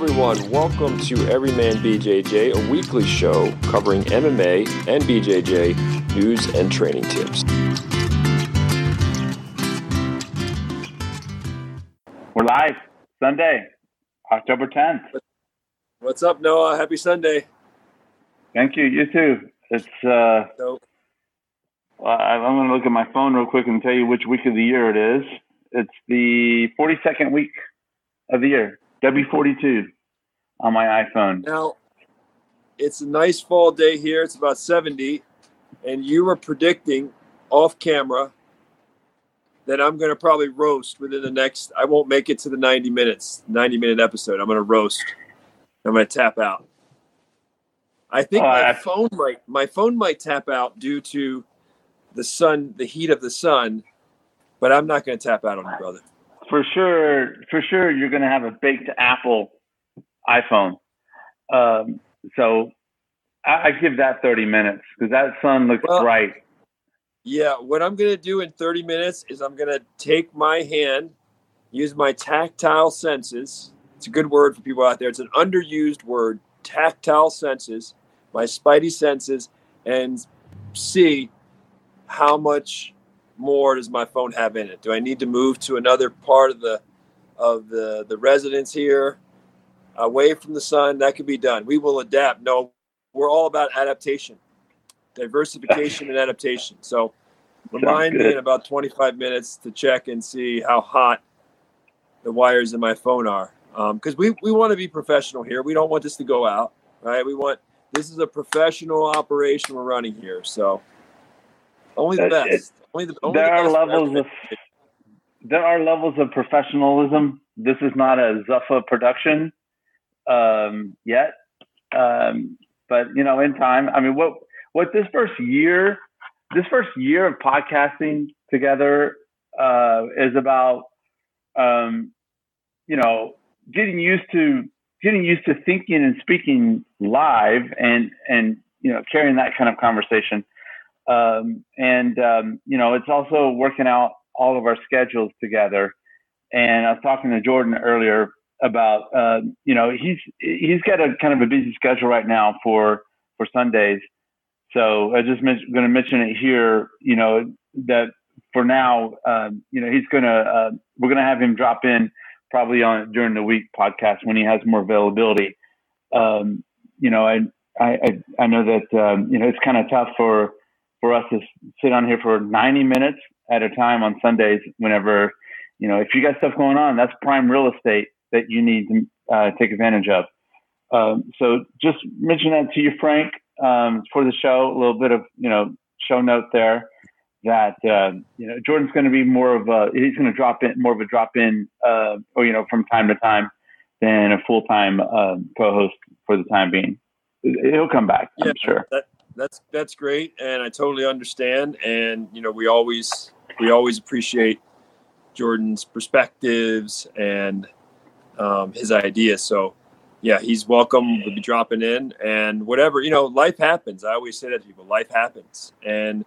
everyone. Welcome to Everyman BJJ, a weekly show covering MMA and BJJ news and training tips. We're live Sunday, October 10th. What's up, Noah? Happy Sunday. Thank you. You too. It's uh, So, well, I- I'm going to look at my phone real quick and tell you which week of the year it is. It's the 42nd week of the year, W42 on my iPhone. now it's a nice fall day here. It's about 70, and you were predicting off camera that I'm going to probably roast within the next. I won't make it to the 90 minutes, 90 minute episode. I'm going to roast. I'm going to tap out. I think Oh, my I- phone might my phone might tap out due to the sun, the heat of the sun, but I'm not going to tap out on you, brother. For sure, for sure, you're going to have a baked apple iPhone. Um, so I, I give that 30 minutes because that sun looks Well- bright. Yeah, what I'm going to do in 30 minutes is I'm going to take my hand, use my tactile senses. It's a good word for people out there. It's an underused word, tactile senses, my spidey senses, and see how much more does my phone have in it. Do I need to move to another part of the of the the residence here, away from the sun? That could be done. We will adapt. No, we're all about adaptation, diversification, and adaptation. So remind me in about 25 minutes to check and see how hot the wires in my phone are um, because we, we want to be professional here we don't want this to go out right we want this is a professional operation we're running here so only the it- best only the, only there the are levels of there are levels of professionalism. This is not a Zuffa production um, yet, um, but you know, in time. I mean, what what this first year, this first year of podcasting together uh, is about, um, you know, getting used to getting used to thinking and speaking live and and you know carrying that kind of conversation um, and um, you know it's also working out all of our schedules together. And I was talking to Jordan earlier about uh, you know he's he's got a kind of a busy schedule right now for for Sundays. So I just going to mention it here. You know that for now, um, you know he's going to uh, we're going to have him drop in probably on during the week podcast when he has more availability. Um, you know, I I I- I know that um, you know it's kind of tough for for us to sit on here for 90 minutes at a time on Sundays whenever, you know, if you got stuff going on, that's prime real estate that you need to uh, take advantage of. Um, so just mention that to you, Frank, um, for the show, a little bit of, you know, show note there that, uh, you know, Jordan's going to be more of a, he's going to drop in more of a drop in, uh, or, you know, from time to time than a full-time um, co-host for the time being. He'll come back, I'm sure. that that's that's great and i totally understand and you know we always we always appreciate jordan's perspectives and um, his ideas so yeah he's welcome to be dropping in and whatever you know life happens. I always say that to people life happens and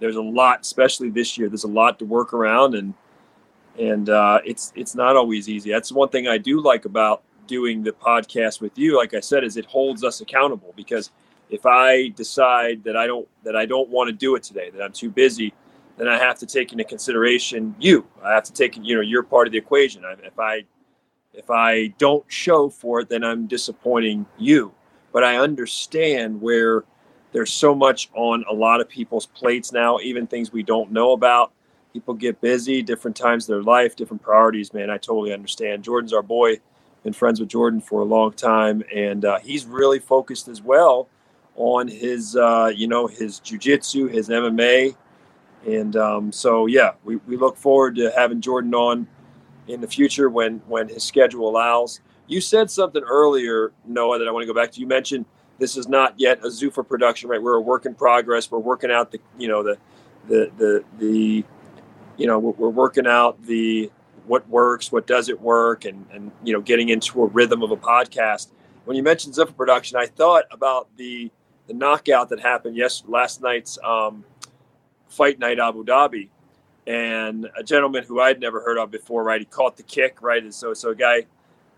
there's a lot especially this year there's a lot to work around and and uh, it's it's not always easy. That's one thing i do like about doing the podcast with you like i said is it holds us accountable because if I decide that I don't that I don't want to do it today, that I'm too busy, then I have to take into consideration you. I have to take you know you're part of the equation. I, if I if I don't show for it, then I'm disappointing you. But I understand where there's so much on a lot of people's plates now, even things we don't know about. People get busy, different times of their life, different priorities. Man, I totally understand. Jordan's our boy. Been friends with Jordan for a long time, and uh, he's really focused as well on his uh, you know his jujitsu, his MMA, and um, so yeah, we, we look forward to having Jordan on in the future when when his schedule allows. You said something earlier, Noah, that I want to go back to. You mentioned this is not yet a Zuffa production, right? We're a work in progress. We're working out the you know the the the the you know we're, working out the what works, what doesn't work, and and you know getting into a rhythm of a podcast. When you mentioned Zuffa production, I thought about the the knockout that happened yes last night's um, fight night Abu Dhabi, and a gentleman who I'd never heard of before. Right, he caught the kick. Right, and so so a guy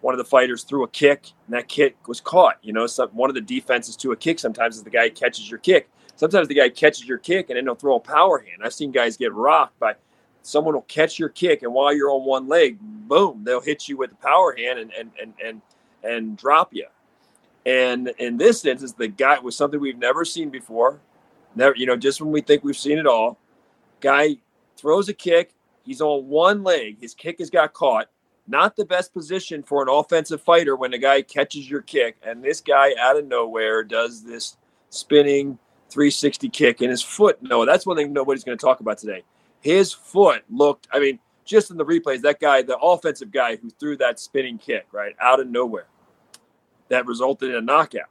one of the fighters threw a kick and that kick was caught. You know, one of the defenses to a kick sometimes is the guy catches your kick. Sometimes the guy catches your kick and then he'll throw a power hand. I've seen guys get rocked by someone will catch your kick and while you're on one leg, boom, they'll hit you with the power hand and and and and, and drop you. And in this instance, the guy was something we've never seen before. Never, you know, just when we think we've seen it all, guy throws a kick. He's on one leg. His kick has got caught. Not the best position for an offensive fighter when the guy catches your kick. And this guy out of nowhere does this spinning 360 kick in his foot. No, that's one thing nobody's going to talk about today. His foot looked, I mean, just in the replays, that guy, the offensive guy who threw that spinning kick, right, out of nowhere, that resulted in a knockout.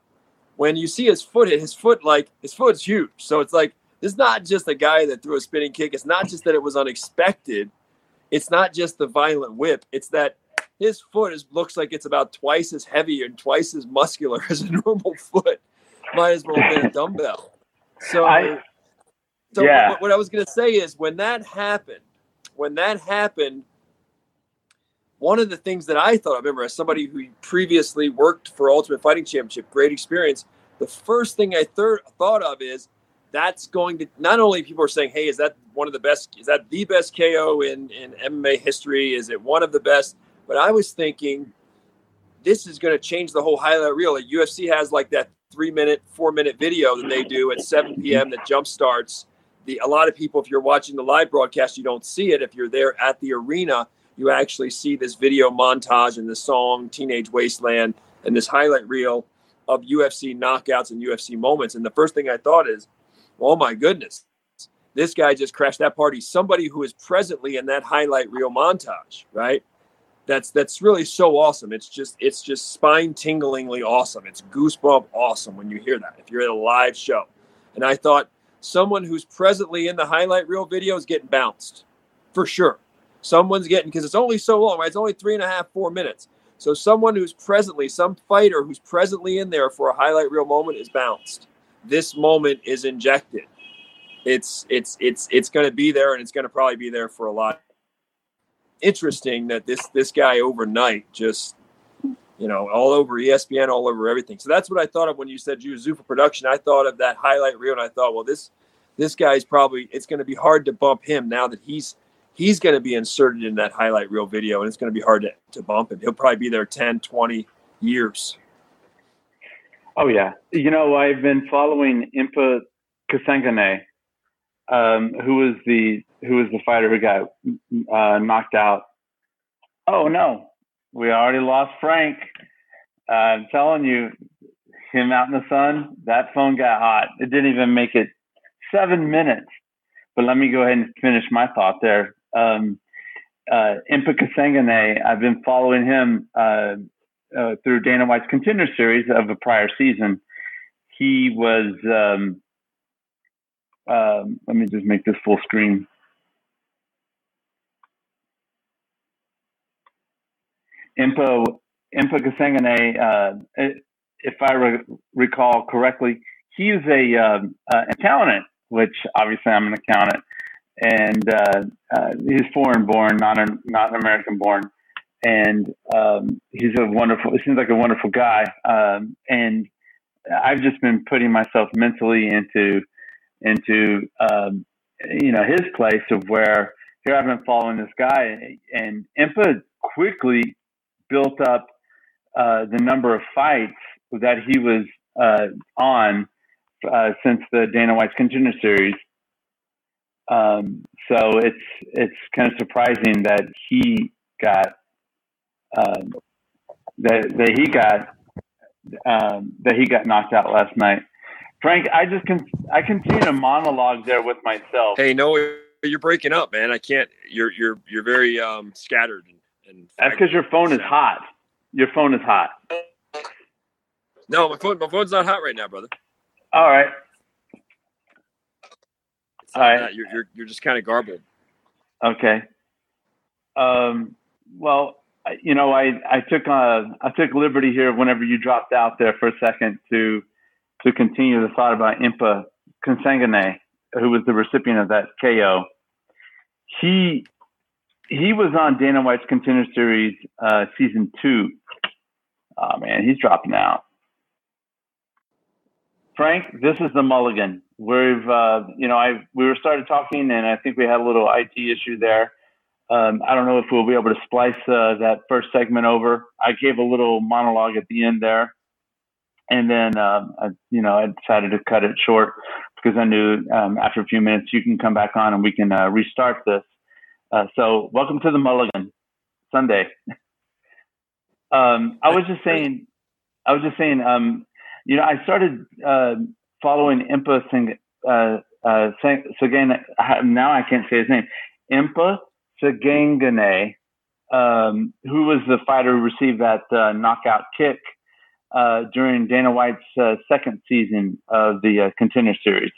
When you see his foot his foot, like, his foot's huge. So it's like, it's not just a guy that threw a spinning kick. It's not just that it was unexpected. It's not just the violent whip. It's that his foot is, looks like it's about twice as heavy and twice as muscular as a normal foot. Might as well have been a dumbbell. So, I, so yeah. what, what I was going to say is when that happened, when that happened, one of the things that I thought, I remember as somebody who previously worked for Ultimate Fighting Championship, great experience. The first thing I thir- thought of is that's going to not only people are saying, "Hey, is that one of the best? Is that the best KO in in MMA history? Is it one of the best?" But I was thinking, this is going to change the whole highlight reel. Like UFC has like that three minute, four minute video that they do at 7 p.m. that jump starts the. A lot of people, if you're watching the live broadcast, you don't see it. If you're there at the arena, you actually see this video montage and the song "Teenage Wasteland" and this highlight reel of UFC knockouts and UFC moments. And the first thing I thought is, oh my goodness, this guy just crashed that party. Somebody who is presently in that highlight reel montage, right? That's that's really so awesome. It's just it's just spine tinglingly awesome. It's goosebump awesome when you hear that. If you're at a live show, and I thought someone who's presently in the highlight reel video is getting bounced for sure. Someone's getting because it's only so long, right? It's only three and a half, four minutes. So someone who's presently, some fighter who's presently in there for a highlight reel moment is bounced this moment is injected. It's it's it's it's going to be there, and it's going to probably be there for a lot. Interesting that this this guy overnight just you know all over ESPN, all over everything. So that's what I thought of when you said you Zuffa production. I thought of that highlight reel, and I thought, well, this this guy's probably it's going to be hard to bump him now that he's he's going to be inserted in that highlight reel video, and it's going to be hard to, to bump him. He'll probably be there 10, 20 years. Oh yeah, you know I've been following Impa Kasanganay, um, who was the who was the fighter who got uh, knocked out. Oh no, we already lost Frank. Uh, I'm telling you, him out in the sun, that phone got hot. It didn't even make it seven minutes. But let me go ahead and finish my thought there. Um, uh, I've been following him uh, uh, through Dana White's contender series of a prior season, he was. Um, um, let me just make this full screen. Impa Impa Kasanganay, uh, if I re- recall correctly, he's a um, uh, accountant, which obviously I'm an accountant, and uh, uh, he's foreign born, not an not American born and um, he's a wonderful. It seems like a wonderful guy. Um, and I've just been putting myself mentally into into um, you know his place of where here I've been following this guy, and Impa quickly built up uh, the number of fights that he was uh, on uh, since the Dana White's Contender Series. Um, so it's it's kind of surprising that he got um, that that he got um, that he got knocked out last night. Frank, I just can I continue to monologue there with myself. Hey, no, you're breaking up, man. I can't. You're you're you're very um, scattered. And, and That's because your phone is hot. Your phone is hot. No, my phone my phone's not hot right now, brother. All right. Right. You're, you're you're just kind of garbled. Okay. Um. Well, you know, I I took uh, I took liberty here whenever you dropped out there for a second to to continue the thought about Impa Kasanganay, who was the recipient of that KO. He he was on Dana White's Contender Series uh, season two, Oh man, he's dropping out. Frank, this is the mulligan. We've, uh, you know, I we were started talking, and I think we had a little IT issue there. Um, I don't know if we'll be able to splice uh, that first segment over. I gave a little monologue at the end there, and then um, I, you know I decided to cut it short because I knew um, after a few minutes you can come back on and we can uh, restart this. Uh, so welcome to the Mulligan Sunday. Um, I was just saying, I was just saying, um, you know, I started uh, following Impa Sing, uh, uh, now I can't say his name, Impa Zingane, um, who was the fighter who received that uh, knockout kick uh, during Dana White's uh, second season of the uh, Contender Series.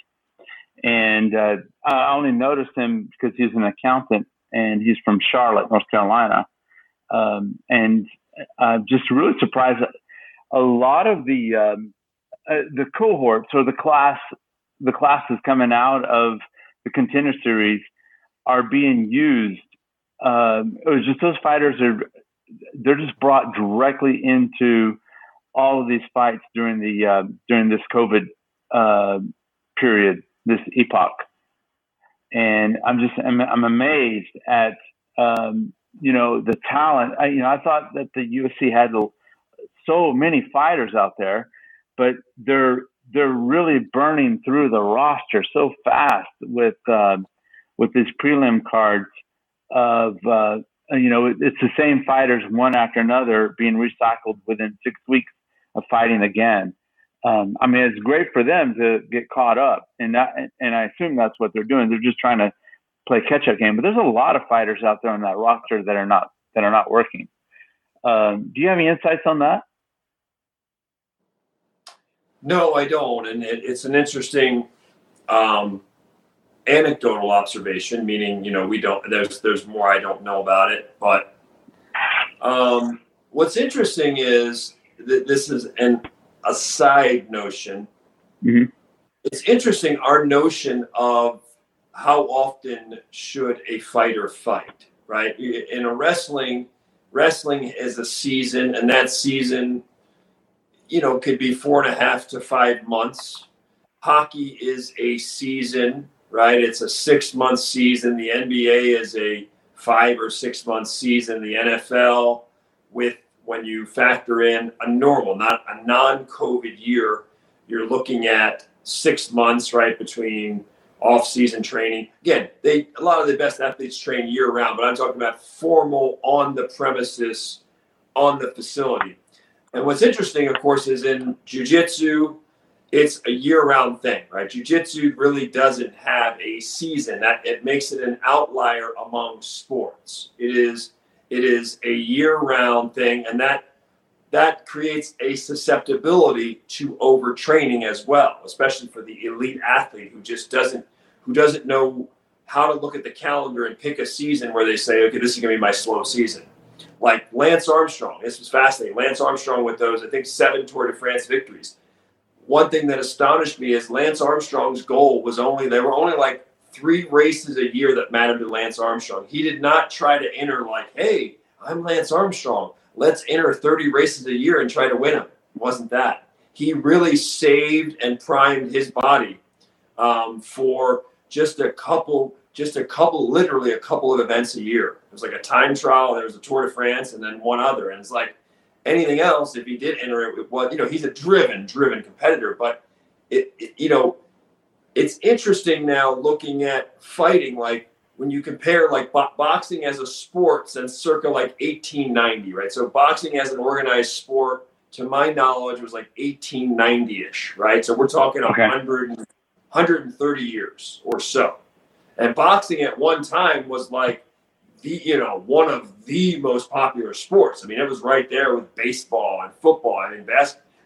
And I only noticed him because he's an accountant and he's from Charlotte, North Carolina. Um, and just really surprised a lot of the um, uh, the cohorts or the class the classes coming out of the contender series are being used. Um, it was just those fighters are they're just brought directly into all of these fights during the uh, during this COVID uh, period, this epoch, and I'm just I'm, I'm amazed at um, you know the talent. I, you know, I thought that the UFC had so many fighters out there, but they're they're really burning through the roster so fast with uh, with these prelim cards of uh, you know it's the same fighters one after another being recycled within six weeks of fighting again. Um, I mean, it's great for them to get caught up, and that, and I assume that's what they're doing. They're just trying to play catch up game. But there's a lot of fighters out there on that roster that are not that are not working. Um, do you have any insights on that? No, I don't, and it, it's an interesting um, anecdotal observation. Meaning, you know, we don't. There's there's more I don't know about it, but um, what's interesting is that this is an a side notion. Mm-hmm. It's interesting our notion of how often should a fighter fight, right? In a wrestling, wrestling is a season, and that season, you know, it could be four and a half to five months. Hockey is a season, right? It's a six month season. The NBA is a five or six month season. The NFL, with when you factor in a normal, not a non COVID year, you're looking at six months, right, between off-season training. Again, they a lot of the best athletes train year-round, but I'm talking about formal on the premises, on the facility. And what's interesting, of course, is in jiu-jitsu, it's a year-round thing, right? Jiu-jitsu really doesn't have a season. That it makes it an outlier among sports. It is it is a year-round thing, and that that creates a susceptibility to overtraining as well, especially for the elite athlete who just doesn't who doesn't know how to look at the calendar and pick a season where they say, okay, this is going to be my slow season. Like Lance Armstrong, this was fascinating. Lance Armstrong with those, I think, seven Tour de France victories. One thing that astonished me is Lance Armstrong's goal was only there were only like three races a year that mattered to Lance Armstrong. He did not try to enter like, hey, I'm Lance Armstrong. Let's enter 30 races a year and try to win them. It wasn't that. He really saved and primed his body um, for just a couple, just a couple, literally a couple of events a year. It was like a time trial, there was a Tour de France, and then one other. And it's like anything else, if he did enter it, well, you know, he's a driven, driven competitor. But it, it you know, it's interesting now looking at fighting like when you compare like bo- boxing as a sport since circa like 1890 right so boxing as an organized sport to my knowledge was like 1890ish right so we're talking okay. 100 130 years or so. And boxing at one time was like the, you know, one of the most popular sports. I mean, it was right there with baseball and football. I mean,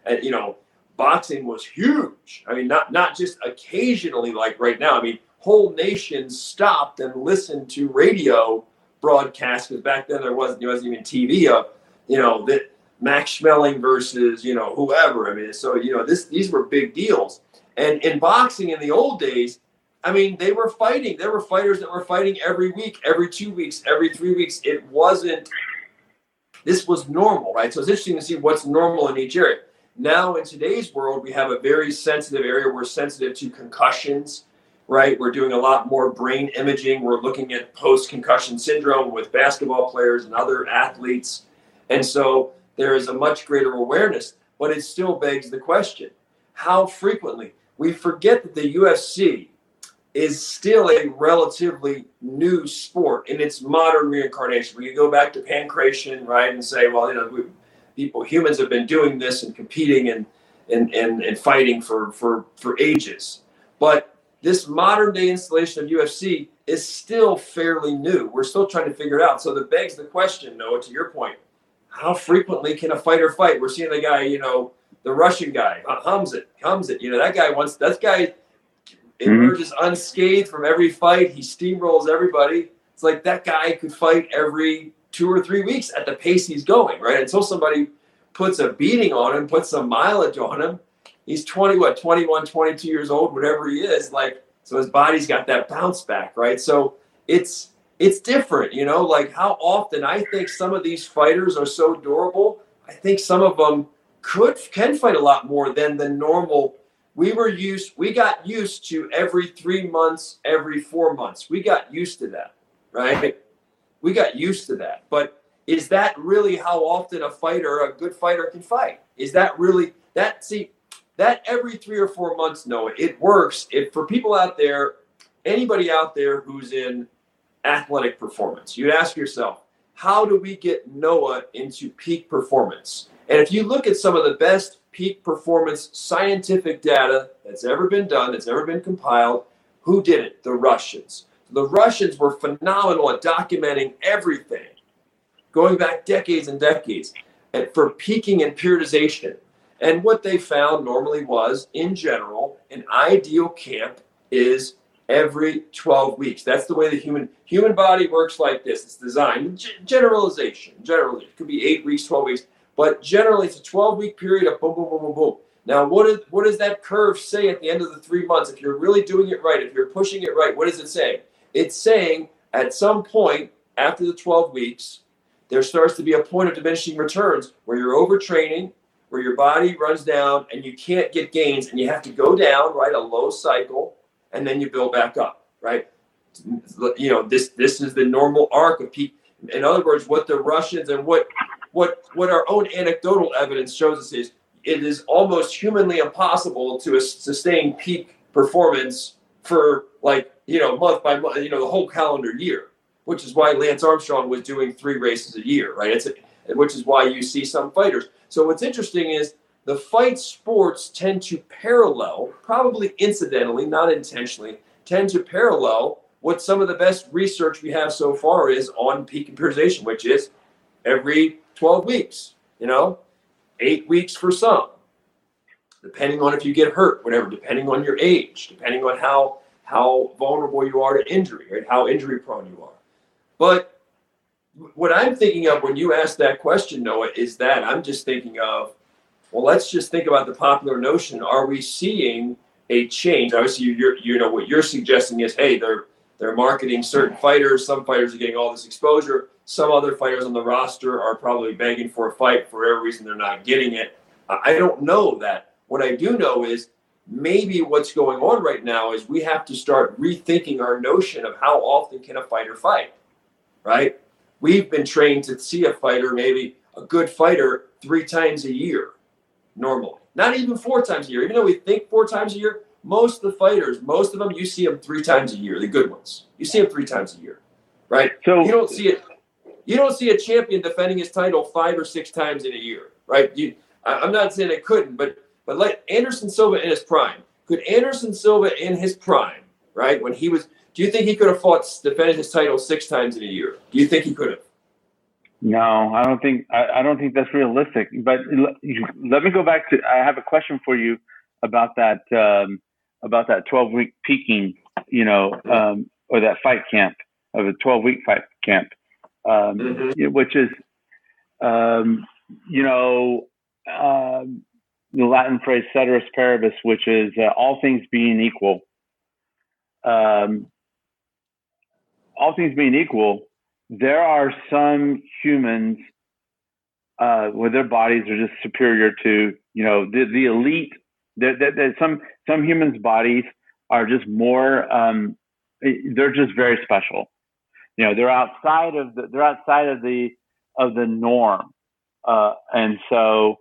and, you know, boxing was huge. I mean, not, not just occasionally like right now. I mean, whole nations stopped and listened to radio broadcasts because back then there wasn't, there wasn't even TV of, you know, that Max Schmeling versus, you know, whoever. I mean, so, you know, this, these were big deals. And in boxing in the old days, I mean, they were fighting. There were fighters that were fighting every week, every two weeks, every three weeks. It wasn't this was normal, right? So it's interesting to see what's normal in each area. Now, in today's world, we have a very sensitive area. We're sensitive to concussions, right? We're doing a lot more brain imaging. We're looking at post concussion syndrome with basketball players and other athletes. And so there is a much greater awareness, but it still begs the question how frequently? We forget that the UFC is still a relatively new sport in its modern reincarnation. We can go back to pankration, right, and say, well, you know, we, people, humans have been doing this and competing and and and, and fighting for for for ages. But this modern day installation of UFC is still fairly new. We're still trying to figure it out. So that begs the question, Noah, to your point, how frequently can a fighter fight? We're seeing the guy, you know, the Russian guy, Khamzat, hums it. You know, that guy wants that guy Mm-hmm. emerges unscathed from every fight. He steamrolls everybody. It's like that guy could fight every two or three weeks at the pace he's going, right? Until somebody puts a beating on him, puts some mileage on him. He's 20, what, 21, 22 years old, whatever he is. Like, so his body's got that bounce back, right? So it's it's different, you know, like how often I think some of these fighters are so durable. I think some of them could can fight a lot more than the normal we were used we got used to every three months every four months. We got used to that right? We got used to that. But is that really how often a fighter a good fighter can fight? Is that really that see that every three or four months no it works. If for people out there anybody out there who's in athletic performance you'd ask yourself how do we get noah into peak performance? And if you look at some of the best peak performance scientific data that's ever been done, that's ever been compiled. Who did it? The Russians. The Russians were phenomenal at documenting everything, going back decades and decades, and for peaking and periodization. And what they found normally was, in general, an ideal camp is every 12 weeks. That's the way the human human body works like this. It's designed generalization. Generally, it could be eight weeks, 12 weeks. But generally, it's a 12 week period of boom, boom, boom, boom, boom. Now, what, is, what does that curve say at the end of the three months? If you're really doing it right, if you're pushing it right, what does it say? It's saying at some point after the 12 weeks, there starts to be a point of diminishing returns where you're overtraining, where your body runs down and you can't get gains and you have to go down, right? A low cycle, and then you build back up, right? You know, this this is the normal arc of peak. In other words, what the Russians and what what what our own anecdotal evidence shows us is it is almost humanly impossible to sustain peak performance for like you know month by month you know the whole calendar year which is why lance armstrong was doing three races a year right? It's a, which is why you see some fighters. So what's interesting is the fight sports tend to parallel probably incidentally not intentionally tend to parallel what some of the best research we have so far is on peak and periodization which is every 12 weeks, you know, eight weeks for some, depending on if you get hurt, whatever, depending on your age, depending on how how vulnerable you are to injury, right? How injury prone you are. But what I'm thinking of when you ask that question, Noah, is that I'm just thinking of, well, let's just think about the popular notion. Are we seeing a change? Obviously, you're, you know, what you're suggesting is, hey, they're they're marketing certain fighters. Some fighters are getting all this exposure. Some other fighters on the roster are probably begging for a fight for every reason they're not getting it. I don't know that. What I do know is maybe what's going on right now is we have to start rethinking our notion of how often can a fighter fight, right? We've been trained to see a fighter, maybe a good fighter, three times a year normally. Not even four times a year. Even though we think four times a year, most of the fighters, most of them, you see them three times a year, the good ones. You see them three times a year, right? So you don't see it you don't see a champion defending his title five or six times in a year, right? You, I, am not saying it couldn't, but but like Anderson Silva in his prime, could Anderson Silva in his prime, right, when he was, do you think he could have fought defended his title six times in a year? Do you think he could have? No, I don't think I, I don't think that's realistic. But let me go back to. I have a question for you about that um, about that 12 week peaking, you know, um, or that fight camp of a 12 week fight camp um, mm-hmm. which is, um, you know, um, the Latin phrase ceteris paribus, which is uh, all things being equal. Um, all things being equal, there are some humans uh, where their bodies are just superior to you know the the elite. That that some some humans' bodies are just more. Um, they're just very special. You know, they're outside of the they're outside of the of the norm, uh, and so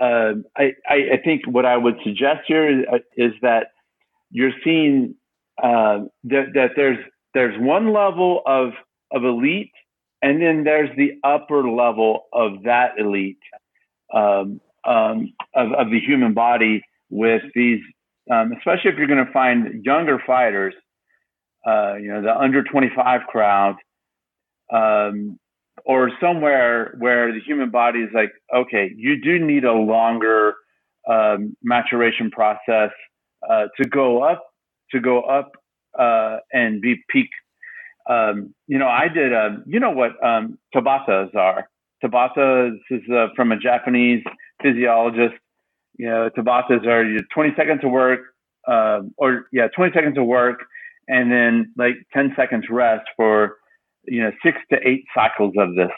uh, I, I think what I would suggest here is, uh, is that you're seeing uh, that that there's there's one level of of elite and then there's the upper level of that elite um, um, of, of, the human body with these, um, especially if you're going to find younger fighters, uh, you know, the under 25 crowd, um, or somewhere where the human body is like, okay, you do need a longer um, maturation process uh, to go up, to go up uh, and be peak um, you know, I did, uh, you know what um, Tabatas are? Tabatas is uh, from a Japanese physiologist. You know, Tabatas are 20 seconds of work, uh, or yeah, 20 seconds of work, and then like 10 seconds rest for, you know, six to eight cycles of this.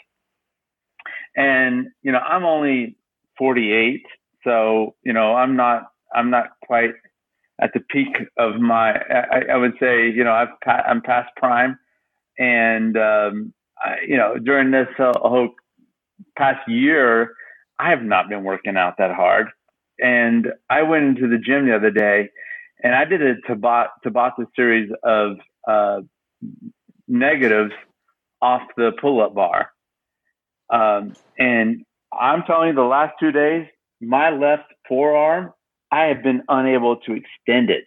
And, you know, I'm only 48, so, you know, I'm not, I'm not quite at the peak of my, I, I would say, you know, I've, I'm past prime and um, I, you know, during this uh, whole past year, I have not been working out that hard. And I went into the gym the other day, and I did a Tabata, Tabata series of uh, negatives off the pull-up bar. Um, and I'm telling you, the last two days, my left forearm, I have been unable to extend it.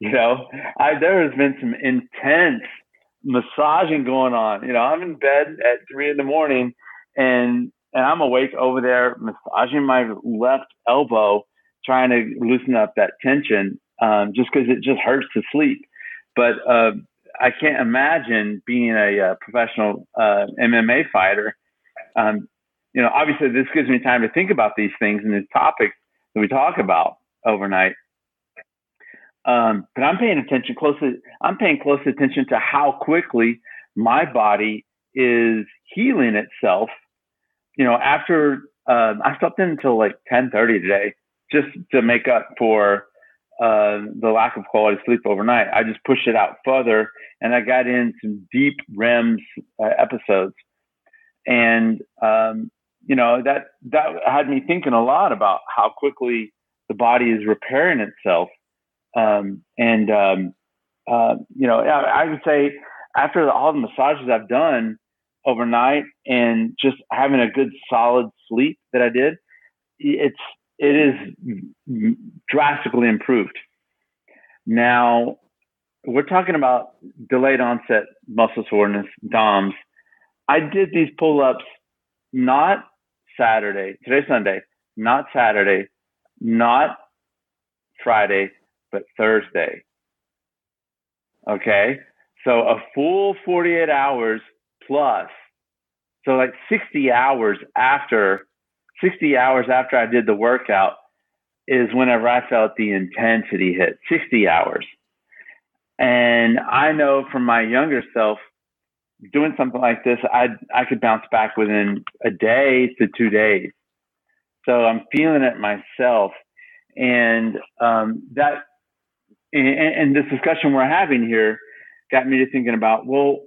You know, I, there has been some intense massaging going on. You know, I'm in bed at three in the morning and and I'm awake over there massaging my left elbow, trying to loosen up that tension, um, just because it just hurts to sleep. But uh, I can't imagine being a, a uh, professional uh, MMA fighter. Um, you know, obviously, this gives me time to think about these things and these topics that we talk about overnight. Um, but I'm paying attention closely. I'm paying close attention to how quickly my body is healing itself. You know, after um, I slept in until like 10:30 today, just to make up for uh, the lack of quality sleep overnight. I just pushed it out further, and I got in some deep REM uh, episodes, and um, you know that that had me thinking a lot about how quickly the body is repairing itself um, and um, uh, you know, I, I would say after all the massages I've done overnight and just having a good solid sleep that I did, it's it is drastically improved. Now we're talking about delayed onset muscle soreness, DOMS. I did these pull ups not Saturday, today's Sunday, not Saturday, not Friday, but Thursday. Okay. So a full 48 hours plus. So like 60 hours after, 60 hours after I did the workout is whenever I felt the intensity hit 60 hours. And I know from my younger self, doing something like this, I I could bounce back within a day to two days. So I'm feeling it myself, and um, that and, and this discussion we're having here got me to thinking about, well,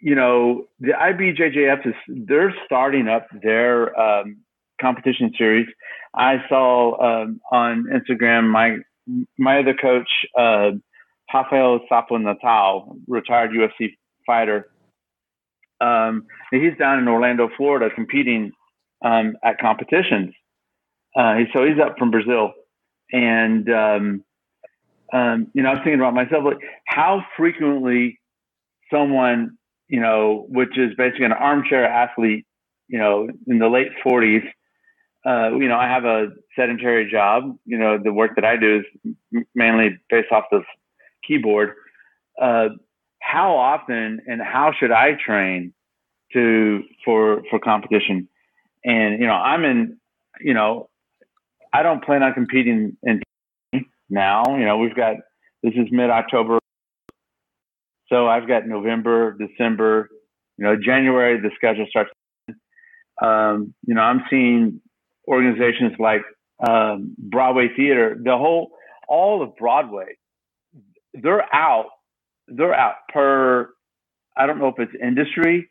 you know, the IBJJF is they're starting up their um, competition series. I saw um, on Instagram my my other coach, uh, Rafael Sapo Natal, retired UFC fighter. Um, he's down in Orlando, Florida, competing um, at competitions. Uh, so he's up from Brazil, and um, um, you know, I was thinking about myself, like how frequently someone, you know, which is basically an armchair athlete, you know, in the late 40s, uh, you know, I have a sedentary job. You know, the work that I do is mainly based off the keyboard. Uh, how often and how should I train to for for competition? And you know, I'm in. You know, I don't plan on competing in now. You know, we've got this is mid October, so I've got November, December, you know, January the schedule starts. Um, you know, I'm seeing organizations like um, Broadway Theater, the whole, all of Broadway, they're out, they're out per, I don't know if it's industry,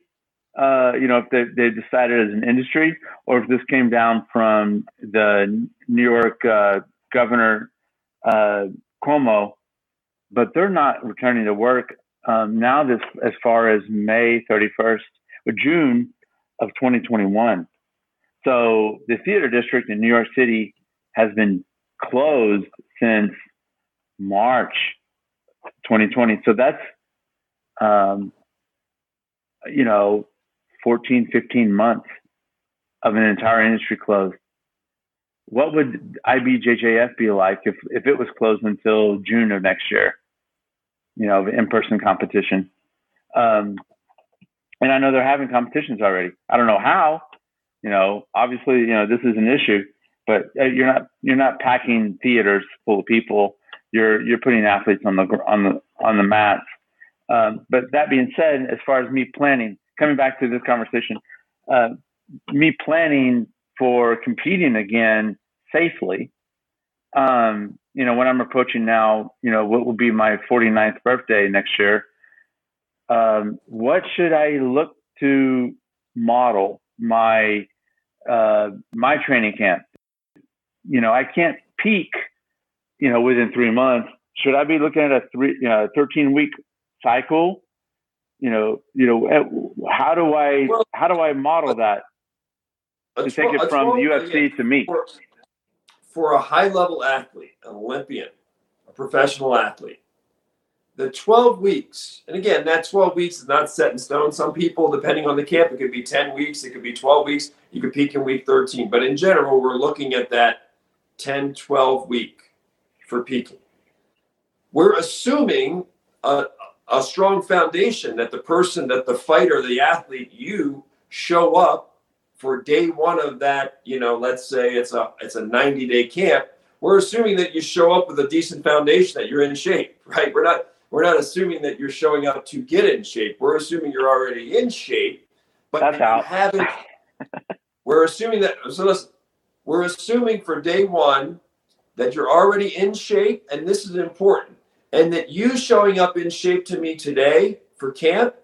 uh, you know, if they, they decided as an industry or if this came down from the New York uh, governor, uh, Cuomo, but they're not returning to work um, now this as far as May 31st or June of 2021. So the theater district in New York City has been closed since March 2020. So that's, um, you know, 14, 15 months of an entire industry closed. What would IBJJF be like if, if it was closed until June of next year? You know, in-person competition. Um, and I know they're having competitions already. I don't know how. You know, obviously, you know this is an issue, but uh, you're not you're not packing theaters full of people. You're you're putting athletes on the on the on the mats. Um, but that being said, as far as me planning, coming back to this conversation, uh, me planning for competing again safely. Um, you know, when I'm approaching now, you know, what will be my 49th birthday next year? Um, what should I look to model my uh, my training camp? You know, I can't peak, you know, within three months. Should I be looking at a three, you know, 13 week cycle? You know, you know, how do I well, how do I model that to take it from UFC to me? For, for a high level athlete, an Olympian, a professional athlete, the 12 weeks, and again, that 12 weeks is not set in stone. Some people, depending on the camp, it could be 10 weeks, it could be 12 weeks, you could peak in week 13. But in general, we're looking at that 10, 12 week for peaking. We're assuming a, a strong foundation that the person, that the fighter, the athlete, you show up for day one of that, you know, let's say it's a it's a 90 day camp. We're assuming that you show up with a decent foundation, that you're in shape, right? We're not we're not assuming that you're showing up to get in shape. We're assuming you're already in shape, but That's you out. haven't. we're assuming that. So listen, we're assuming for day one that you're already in shape, and this is important, and that you showing up in shape to me today for camp,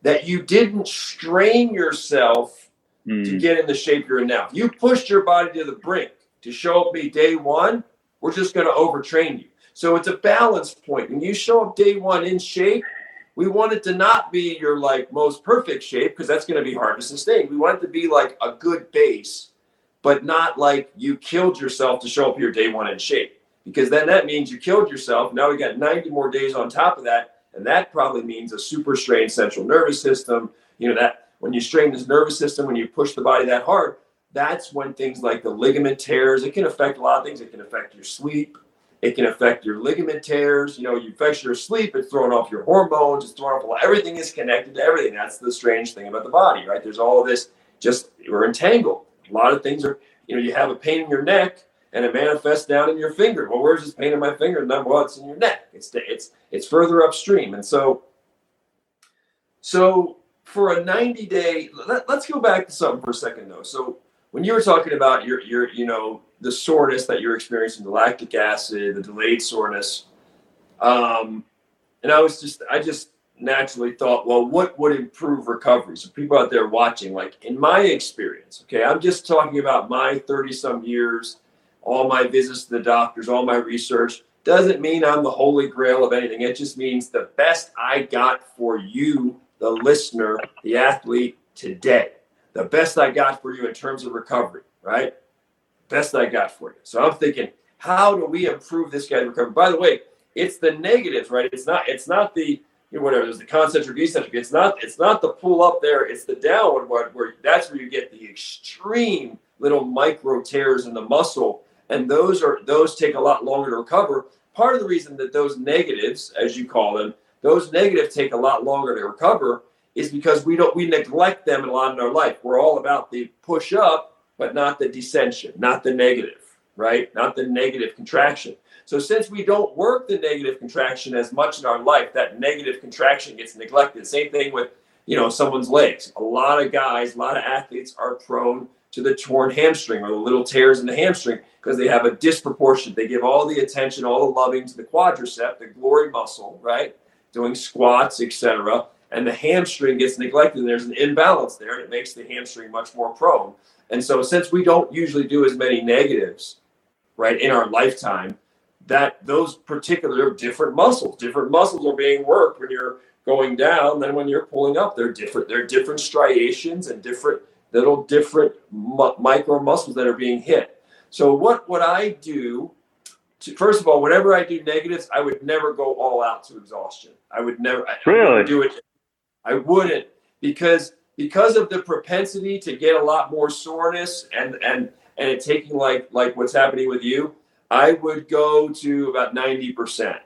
that you didn't strain yourself mm. to get in the shape you're in now. You pushed your body to the brink to show up me day one. We're just going to overtrain you. So it's a balance point. When you show up day one in shape, we want it to not be your like most perfect shape because that's going to be hard to sustain. We want it to be like a good base, but not like you killed yourself to show up your day one in shape. Because then that means you killed yourself. Now we got 90 more days on top of that. And that probably means a super strained central nervous system. You know, that when you strain this nervous system, when you push the body that hard, that's when things like the ligament tears, it can affect a lot of things. It can affect your sleep. It can affect your ligament tears. You know, you affect your sleep. It's throwing off your hormones. It's throwing off. Everything is connected to everything. That's the strange thing about the body, right? There's all of this. Just we're entangled. A lot of things are. You know, you have a pain in your neck and it manifests down in your finger. Well, where's this pain in my finger? No, well, it's in your neck. It's it's it's further upstream, and so so for a 90 day. Let, let's go back to something for a second though. So when you were talking about your your you know the soreness that you're experiencing, the lactic acid, the delayed soreness, um, and I was just I just naturally thought, well, what would improve recovery? So people out there watching, like in my experience, okay, I'm just talking about my 30 some years, all my visits to the doctors, all my research. Doesn't mean I'm the holy grail of anything. It just means the best I got for you, the listener, the athlete today the best I got for you in terms of recovery, right? Best I got for you. So I'm thinking, how do we improve this guy's recovery? By the way, it's the negatives, right? It's not. It's not the you know, whatever. There's the concentric, eccentric. It's not. It's not the pull up there. It's the downward one where that's where you get the extreme little micro tears in the muscle, and those are those take a lot longer to recover. Part of the reason that those negatives, as you call them, those negatives take a lot longer to recover is because we don't we neglect them a lot in our life. We're all about the push up, but not the descension, not the negative, right? Not the negative contraction. So since we don't work the negative contraction as much in our life, that negative contraction gets neglected. Same thing with you know, someone's legs. A lot of guys, a lot of athletes are prone to the torn hamstring or the little tears in the hamstring because they have a disproportion. They give all the attention, all the loving to the quadricep, the glory muscle, right? Doing squats, etc. And the hamstring gets neglected. And there's an imbalance there, and it makes the hamstring much more prone. And so, since we don't usually do as many negatives, right, in our lifetime, that those particular different muscles, different muscles are being worked when you're going down than when you're pulling up. They're different. They're different striations and different little different mu- micro muscles that are being hit. So what would I do? To, first of all, whenever I do negatives, I would never go all out to exhaustion. I would never really do it. I wouldn't because because of the propensity to get a lot more soreness and and and it taking like like what's happening with you. I would go to about ninety percent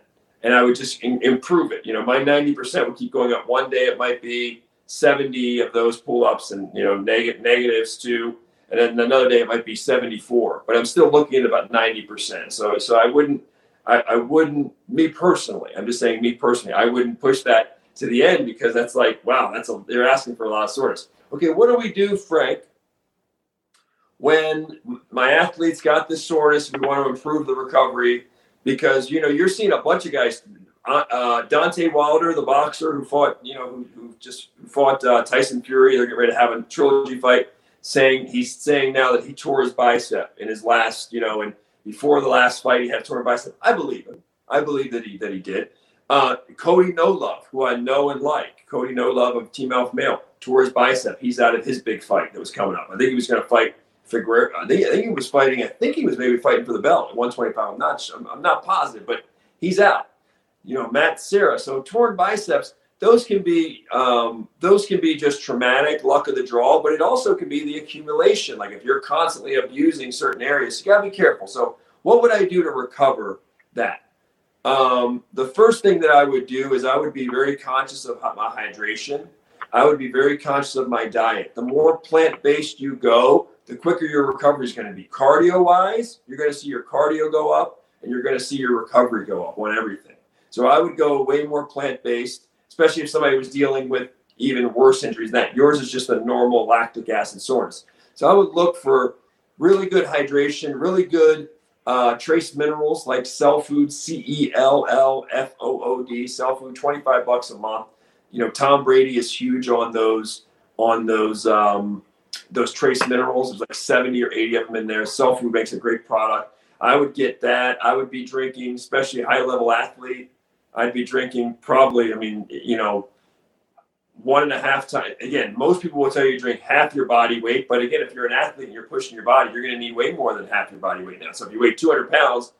and I would just in, improve it. You know, my 90% would keep going up. One day it might be 70 of those pull ups and, you know, neg- negatives too. And then another day it might be 74, but I'm still looking at about 90%. So, so I wouldn't, I, I wouldn't, me personally, I'm just saying me personally, I wouldn't push that to the end because that's like, wow, that's a, they're asking for a lot of soreness. Okay. What do we do, Frank? When my athletes got this soreness, we want to improve the recovery because you know you're seeing a bunch of guys. Uh, uh, Deontay Wilder, the boxer who fought, you know, who, who just fought uh, Tyson Fury. They're getting ready to have a trilogy fight. Saying he's saying now that he tore his bicep in his last, you know, and before the last fight he had torn bicep. I believe him. I believe that he that he did. Uh, Cody No Love, who I know and like, Cody No Love of Team Alpha Male, tore his bicep. He's out of his big fight that was coming up. I think he was going to fight Figueroa. I think, I think he was fighting. I think he was maybe fighting for the belt at 125. I'm not. I'm, I'm not positive, but he's out. You know, Matt Serra. So torn biceps. Those can be um, those can be just traumatic, luck of the draw, but it also can be the accumulation. Like if you're constantly abusing certain areas, you gotta be careful. So what would I do to recover that? Um, the first thing that I would do is I would be very conscious of my hydration. I would be very conscious of my diet. The more plant based you go, the quicker your recovery is going to be. Cardio wise, you're going to see your cardio go up and you're going to see your recovery go up on everything. So I would go way more plant based, especially if somebody was dealing with even worse injuries than that. Yours is just a normal lactic acid soreness. So I would look for really good hydration, really good uh, trace minerals like Cell Food, C E L L F O O D, Cell Food, 25 bucks a month. You know, Tom Brady is huge on those on those um, those trace minerals. There's like 70 or 80 of them in there. Cell Food makes a great product. I would get that. I would be drinking, especially high level athlete. I'd be drinking probably, I mean, you know, one and a half times. Again, most people will tell you drink half your body weight. But again, if you're an athlete and you're pushing your body, you're going to need way more than half your body weight now. So if you weigh 200 pounds,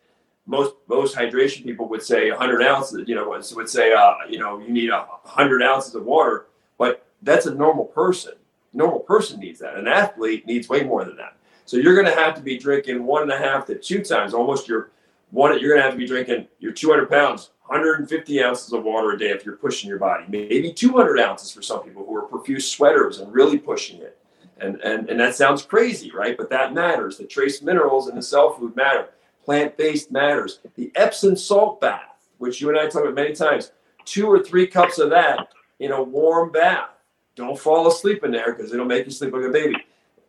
most most hydration people would say 100 ounces. You know, would say uh, you know you need 100 ounces of water, but that's a normal person normal person needs that. An athlete needs way more than that. So you're going to have to be drinking one and a half to two times, almost your one. You're going to have to be drinking your 200 pounds, 150 ounces of water a day if you're pushing your body. Maybe 200 ounces for some people who are profuse sweaters and really pushing it. And and and that sounds crazy, right? But that matters. The trace minerals in the cell food matter. Plant-based matters. The Epsom salt bath, which you and I talked about many times, two or three cups of that in a warm bath don't fall asleep in there because it'll make you sleep like a baby.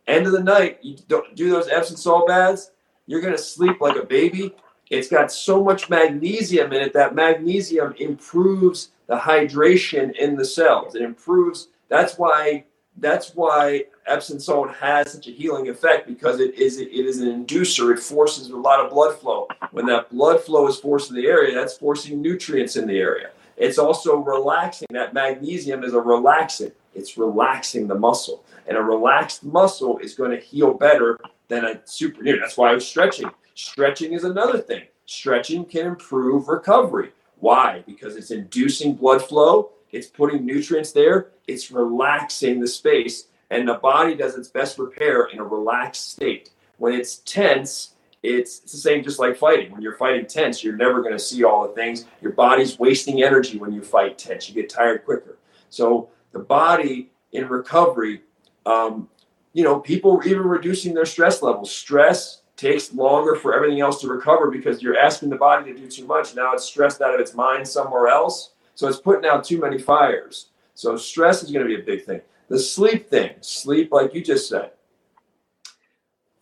End of the night, you don't do those Epsom salt baths, you're gonna sleep like a baby. It's got so much magnesium in it that magnesium improves the hydration in the cells. It improves. That's why. That's why Epsom salt has such a healing effect because it is it is an inducer. It forces a lot of blood flow. When that blood flow is forced in the area, that's forcing nutrients in the area. It's also relaxing. That magnesium is a relaxant. It's relaxing the muscle. And a relaxed muscle is going to heal better than a super. Know, that's why I was stretching. Stretching is another thing. Stretching can improve recovery. Why? Because it's inducing blood flow, it's putting nutrients there, it's relaxing the space, and the body does its best repair in a relaxed state. When it's tense, it's, it's the same just like fighting. When you're fighting tense, you're never going to see all the things. Your body's wasting energy when you fight tense. You get tired quicker. So the body in recovery, um, you know, people even reducing their stress levels. Stress takes longer for everything else to recover because you're asking the body to do too much. Now it's stressed out of its mind somewhere else. So it's putting out too many fires. So stress is going to be a big thing. The sleep thing, sleep, like you just said.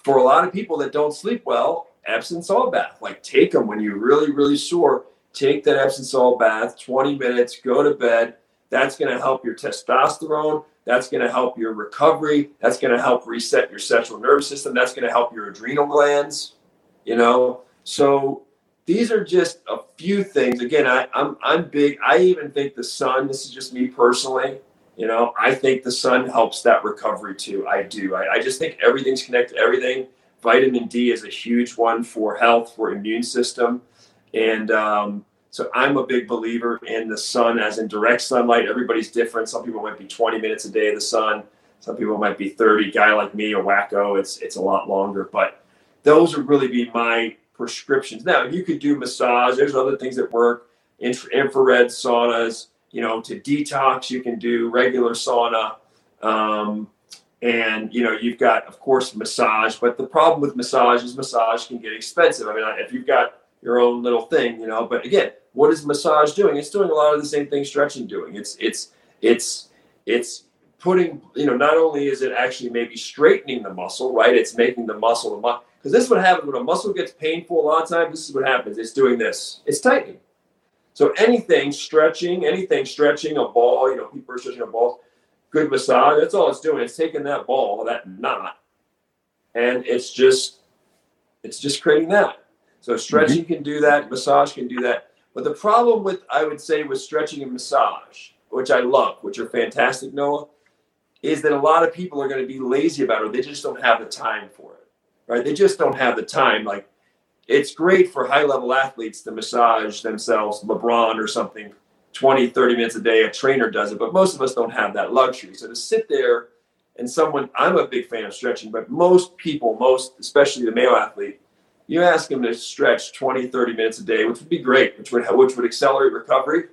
For a lot of people that don't sleep well, Epsom salt bath. Like take them when you're really, really sore. Take that Epsom salt bath, 20 minutes, go to bed. That's going to help your testosterone. That's going to help your recovery. That's going to help reset your central nervous system. That's going to help your adrenal glands. You know, so these are just a few things. Again, I, I'm I'm big. I even think the sun. This is just me personally. You know, I think the sun helps that recovery too. I do. I, I just think everything's connected everything. Vitamin D is a huge one for health, for immune system, and um, so I'm a big believer in the sun, as in direct sunlight. Everybody's different. Some people might be 20 minutes a day in the sun. Some people might be 30. Guy like me, a wacko, it's it's a lot longer. But those would really be my prescriptions. Now, you could do massage. There's other things that work. Infra- infrared saunas. You know, to detox, you can do regular sauna. Um, and you know, you've got, of course, massage. But the problem with massage is massage can get expensive. I mean, if you've got your own little thing, you know. But again, what is massage doing? It's doing a lot of the same things stretching doing. It's it's it's it's putting you know not only is it actually maybe straightening the muscle, right? It's making the muscle the muscle because this is what happens when a muscle gets painful a lot of times. This is what happens. It's doing this. It's tightening. So anything stretching, anything stretching a ball, you know, people are stretching a ball, good massage. That's all it's doing. It's taking that ball, that knot, and it's just, it's just creating that. So stretching mm-hmm. can do that. Massage can do that. But the problem with, I would say, with stretching and massage, which I love, which are fantastic, Noah, is that a lot of people are going to be lazy about it. They just don't have the time for it right? They just don't have the time. Like it's great for high level athletes to massage themselves, LeBron or something, 20, 30 minutes a day. A trainer does it, but most of us don't have that luxury. So to sit there and someone, I'm a big fan of stretching, but most people, most, especially the male athlete, you ask them to stretch 20, 30 minutes a day, which would be great, which would, which would accelerate recovery.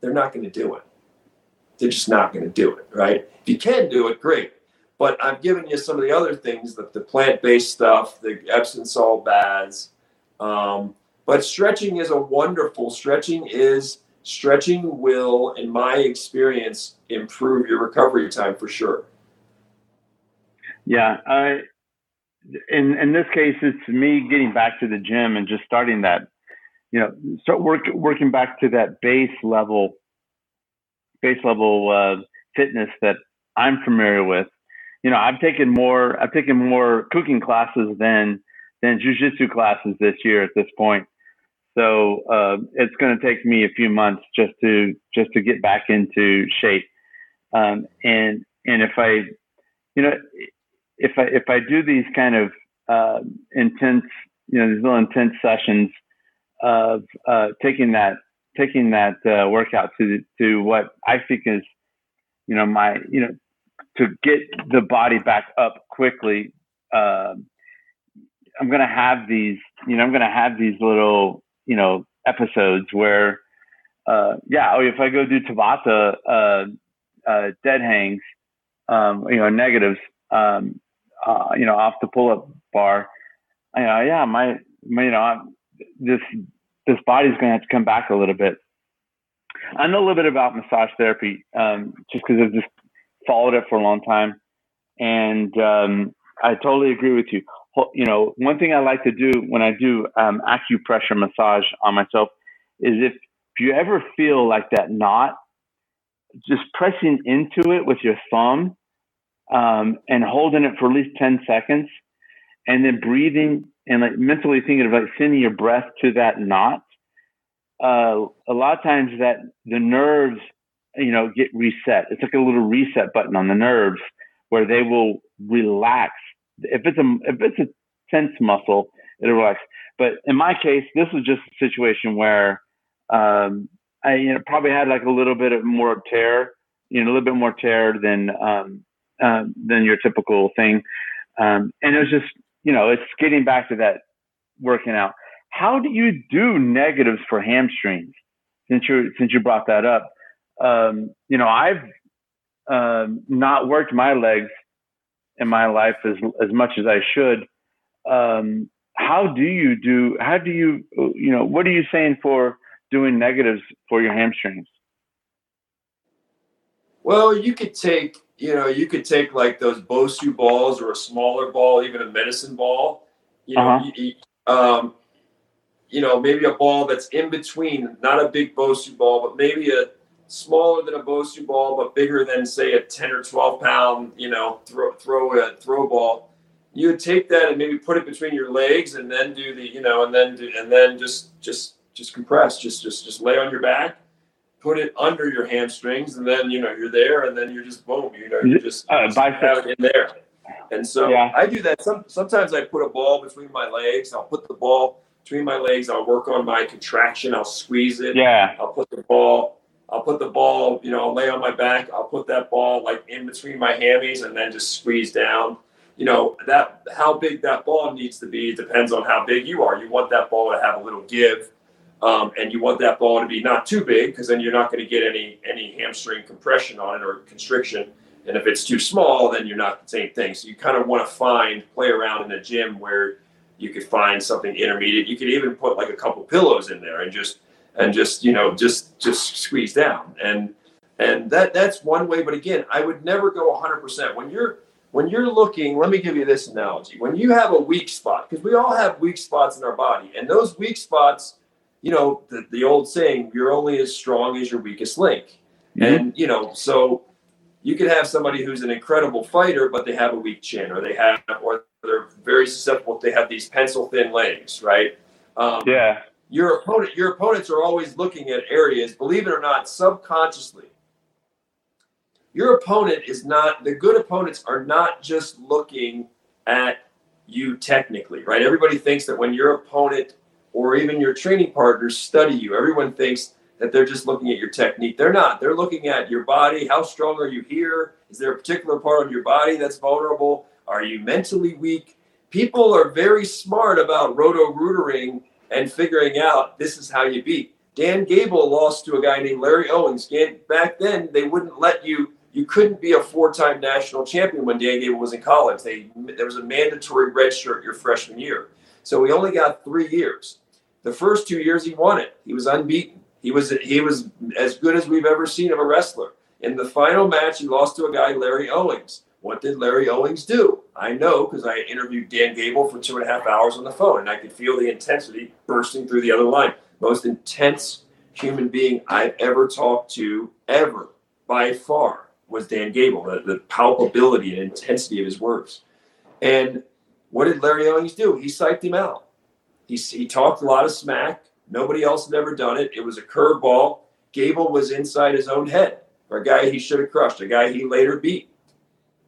They're not going to do it. They're just not going to do it, right? If you can do it, great. But I've given you some of the other things, the, the plant-based stuff, the Epsom salt baths. Um, but stretching is a wonderful. Stretching is stretching will, in my experience, improve your recovery time for sure. Yeah, I. In in this case, it's me getting back to the gym and just starting that, you know, start work, working back to that base level, base level uh, fitness that I'm familiar with, you know, I've taken more, I've taken more cooking classes than, than jujitsu classes this year at this point. So, uh, it's going to take me a few months just to, just to get back into shape. Um, and, and if I, you know, if I, if I do these kind of, uh, intense, you know, these little intense sessions of, uh, taking that, taking that, uh, workout to, to what I think is, you know, my, you know, to get the body back up quickly, uh, I'm gonna have these, you know, I'm gonna have these little, you know, episodes where, uh, yeah, oh, if I go do Tabata, uh, uh, dead hangs, um, you know, negatives, um, uh, you know, off the pull-up bar, you know, yeah, my, my you know, I'm, this this body's gonna have to come back a little bit. I know a little bit about massage therapy, um, just because I've just followed it for a long time, and um, I totally agree with you. You know, one thing I like to do when I do um, acupressure massage on myself is if, if you ever feel like that knot, just pressing into it with your thumb um, and holding it for at least 10 seconds and then breathing and like mentally thinking of like sending your breath to that knot. Uh, a lot of times that the nerves you know, get reset. It's like a little reset button on the nerves where they will relax. If it's a if it's a tense muscle, it'll relax. But in my case, this was just a situation where um, I you know, probably had like a little bit of more tear, you know, a little bit more tear than um, uh, than your typical thing. Um, and it was just, you know, it's getting back to that working out. How do you do negatives for hamstrings? Since you since you brought that up, um, you know, I've um, not worked my legs in my life as as much as I should. Um, how do you do? How do you you know? What are you saying for doing negatives for your hamstrings? Well, you could take, you know, you could take like those Bosu balls or a smaller ball, even a medicine ball. You know, Uh-huh. you, um, you know, maybe a ball that's in between, not a big Bosu ball, but maybe a smaller than a Bosu ball, but bigger than say a ten or twelve pound, you know, throw throw a throw ball. You would take that and maybe put it between your legs, and then do the, you know, and then do, and then just just just compress, just just just lay on your back, put it under your hamstrings, and then you know you're there, and then you're just boom, you know, you just, Uh, bicep- in there. And so Yeah. I do that. Some sometimes I put a ball between my legs. I'll put the ball between my legs. I'll work on my contraction. I'll squeeze it. Yeah. I'll put the ball. I'll put the ball. You know, I'll lay on my back. I'll put that ball like in between my hammies, and then just squeeze down. You know that how big that ball needs to be depends on how big you are. You want that ball to have a little give, um, and you want that ball to be not too big because then you're not going to get any any hamstring compression on it or constriction. And if it's too small, then you're not the same thing. So you kind of want to find play around in a gym where you could find something intermediate. You could even put like a couple pillows in there and just and just you know just just squeeze down and and that that's one way. But again, I would never go 100 percent when you're when you're looking. Let me give you this analogy: when you have a weak spot, because we all have weak spots in our body, and those weak spots, you know, the, the old saying, "You're only as strong as your weakest link." Mhm. And you know, so you could have somebody who's an incredible fighter, but they have a weak chin, or they have, or they're very susceptible. They have these pencil thin legs, right? Um, Yeah. Your opponent, your opponents are always looking at areas. Believe it or not, subconsciously, your opponent is not. The good opponents are not just looking at you technically, right? Everybody thinks that when your opponent or even your training partners study you, everyone thinks that they're just looking at your technique. They're not. They're looking at your body. How strong are you here? Is there a particular part of your body that's vulnerable? Are you mentally weak? People are very smart about roto rootering and figuring out this is how you beat. Dan Gable lost to a guy named Larry Owings. Back then, they wouldn't let you. You couldn't be a four-time national champion when Dan Gable was in college. They there was a mandatory red shirt your freshman year, so he only got three years. The first two years he won it. He was unbeaten. He was he was as good as we've ever seen of a wrestler. In the final match, he lost to a guy Larry Owings. What did Larry Owings do? I know because I interviewed Dan Gable for two and a half hours on the phone, and I could feel the intensity bursting through the other line. Most intense human being I've ever talked to, ever, by far, was Dan Gable. The, the palpability and intensity of his words. And what did Larry Owings do? He psyched him out. He, he talked a lot of smack. Nobody else had ever done it. It was a curveball. Gable was inside his own head, or a guy he should have crushed, a guy he later beat.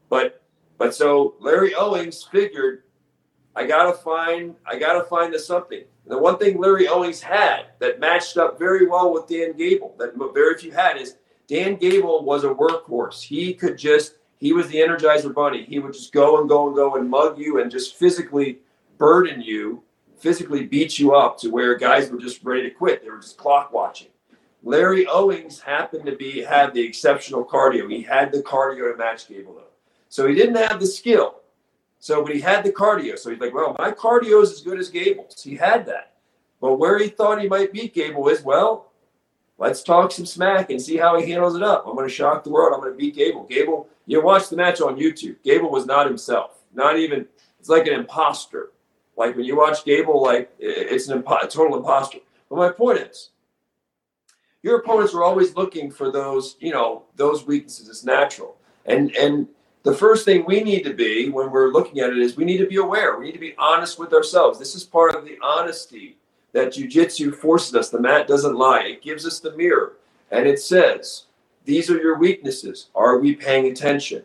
But but so Larry Owings figured, I gotta find I gotta find the something. And the one thing Larry Owings had that matched up very well with Dan Gable, that very few had, is Dan Gable was a workhorse. He could just he was the Energizer Bunny. He would just go and go and go and mug you and just physically burden you, physically beat you up to where guys were just ready to quit. They were just clock watching. Larry Owings happened to be had the exceptional cardio. He had the cardio to match Gable though. So he didn't have the skill. So, but he had the cardio. So he's like, well, my cardio is as good as Gable's. He had that. But where he thought he might beat Gable is, well, let's talk some smack and see how he handles it up. I'm going to shock the world. I'm going to beat Gable. Gable, you watch the match on YouTube. Gable was not himself. Not even, it's like an imposter. Like when you watch Gable, like it's an impo- total imposter. But my point is, your opponents are always looking for those, you know, those weaknesses. It's natural. And and the first thing we need to be when we're looking at it is we need to be aware. We need to be honest with ourselves. This is part of the honesty that jujitsu forces us. The mat doesn't lie. It gives us the mirror and it says, these are your weaknesses. Are we paying attention?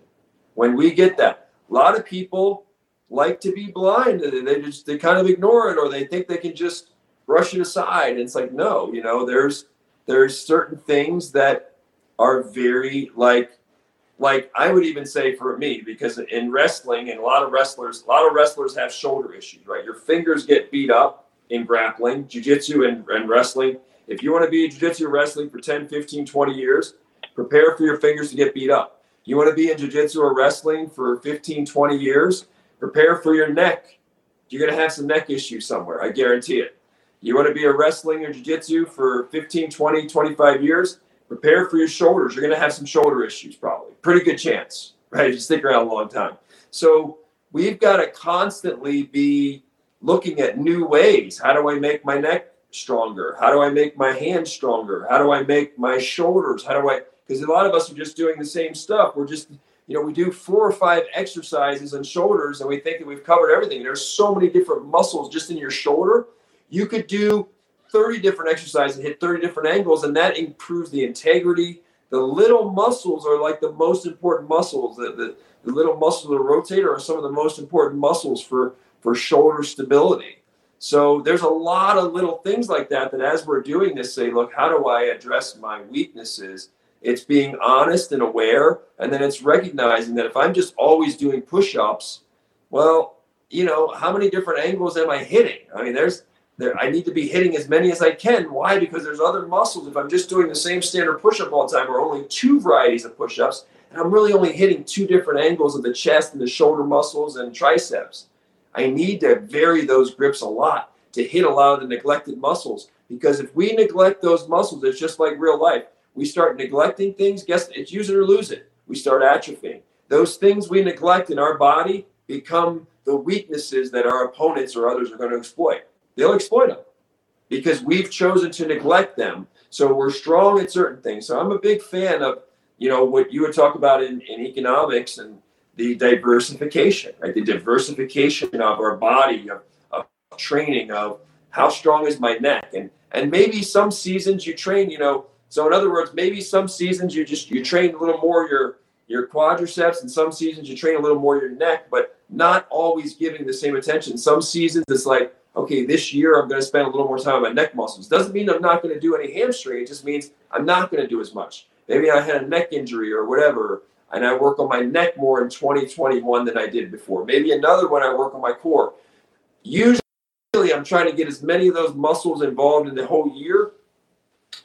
When we get that, a lot of people like to be blind. They just they kind of ignore it or they think they can just brush it aside. And it's like, no, you know, there's there's certain things that are very like like I would even say for me, because in wrestling and a lot of wrestlers, a lot of wrestlers have shoulder issues, right? Your fingers get beat up in grappling, jiu-jitsu and, and wrestling. If you want to be in jiu-jitsu wrestling for 10, 15, 20 years, prepare for your fingers to get beat up. You want to be in jiu-jitsu or wrestling for 15, 20 years, prepare for your neck. You're going to have some neck issues somewhere. I guarantee it. You want to be a wrestling or jiu-jitsu for 15, 20, 25 years, prepare for your shoulders. You're going to have some shoulder issues, probably. Pretty good chance, right? You stick around a long time. So we've got to constantly be looking at new ways. How do I make my neck stronger? How do I make my hands stronger? How do I make my shoulders? How do I? Because a lot of us are just doing the same stuff. We're just, you know, we do four or five exercises on shoulders and we think that we've covered everything. There's so many different muscles just in your shoulder. You could do 30 different exercises and hit 30 different angles, and that improves the integrity. The little muscles are like the most important muscles. The, the, the little muscles of the rotator are some of the most important muscles for, for shoulder stability. So there's a lot of little things like that that as we're doing this, say, look, how do I address my weaknesses? It's being honest and aware, and then it's recognizing that if I'm just always doing push-ups, well, you know, how many different angles am I hitting? I mean, there's there I need to be hitting as many as I can. Why? Because there's other muscles. If I'm just doing the same standard push-up all the time, or only two varieties of push-ups, and I'm really only hitting two different angles of the chest and the shoulder muscles and triceps I need to vary those grips a lot to hit a lot of the neglected muscles. Because if we neglect those muscles, it's just like real life. We start neglecting things, guess it's use it or lose it. We start atrophying. Those things we neglect in our body become the weaknesses that our opponents or others are going to exploit. They'll exploit them because we've chosen to neglect them. So we're strong at certain things. So I'm a big fan of, you know, what you would talk about in, in economics and the diversification, right? The diversification of our body, of, of training, of how strong is my neck, and and maybe some seasons you train, you know. So in other words, maybe some seasons you just you train a little more your your quadriceps, and some seasons you train a little more your neck, but not always giving the same attention. Some seasons it's like, okay, this year I'm going to spend a little more time on my neck muscles. Doesn't mean I'm not going to do any hamstring. It just means I'm not going to do as much. Maybe I had a neck injury or whatever and I work on my neck more in 2021 than I did before. Maybe another one I work on my core. Usually I'm trying to get as many of those muscles involved in the whole year.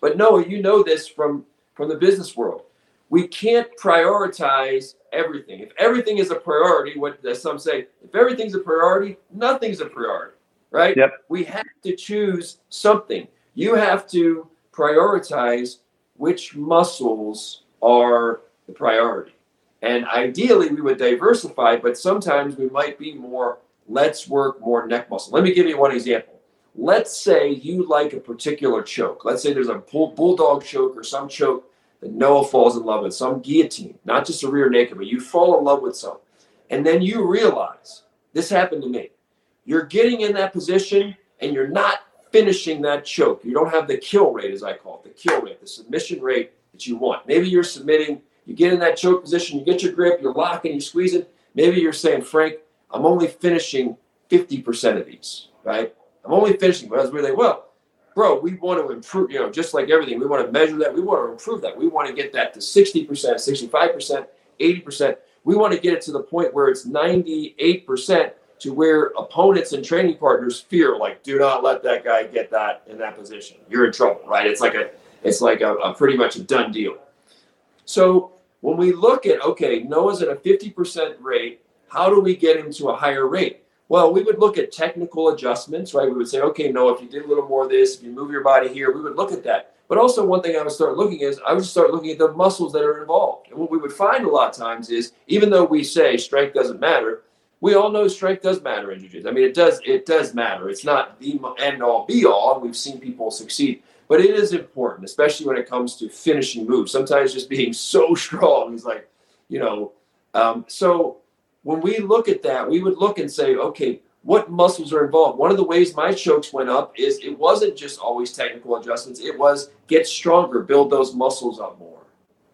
But no, you know this from from the business world. We can't prioritize everything. If everything is a priority, what as some say, if everything's a priority, nothing's a priority, right? Yep. We have to choose something. You have to prioritize which muscles are the priority. And ideally, we would diversify, but sometimes we might be more, let's work more neck muscle. Let me give you one example. Let's say you like a particular choke. Let's say there's a bull, bulldog choke or some choke that Noah falls in love with, some guillotine, not just a rear naked, but you fall in love with some. And then you realize this happened to me. You're getting in that position and you're not finishing that choke. You don't have the kill rate, as I call it, the kill rate, the submission rate that you want. Maybe you're submitting you get in that choke position, you get your grip, you're locking, you're squeezing. Maybe you're saying, Frank, I'm only finishing 50% of these, right? I'm only finishing, but I was really well, bro, we want to improve, you know, just like everything, we want to measure that. We want to improve that. We want to get that to 60%, 65%, 80%. We want to get it to the point where it's 98% to where opponents and training partners fear, like, do not let that guy get that in that position. You're in trouble, right? It's like a, it's like a, a pretty much a done deal. So when we look at, okay, Noah's at a 50% rate, how do we get him to a higher rate? Well, we would look at technical adjustments, right? We would say, okay, no, if you did a little more of this, if you move your body here, we would look at that. But also, one thing I would start looking is I would start looking at the muscles that are involved. And what we would find a lot of times is, even though we say strength doesn't matter, we all know strength does matter in jiu-jitsu. I mean, it does. It does matter. It's not the end all be all. We've seen people succeed but it is important, especially when it comes to finishing moves. Sometimes just being so strong is like, you know. Um, so when we look at that, we would look and say, okay, what muscles are involved? One of the ways my chokes went up is it wasn't just always technical adjustments. It was get stronger, build those muscles up more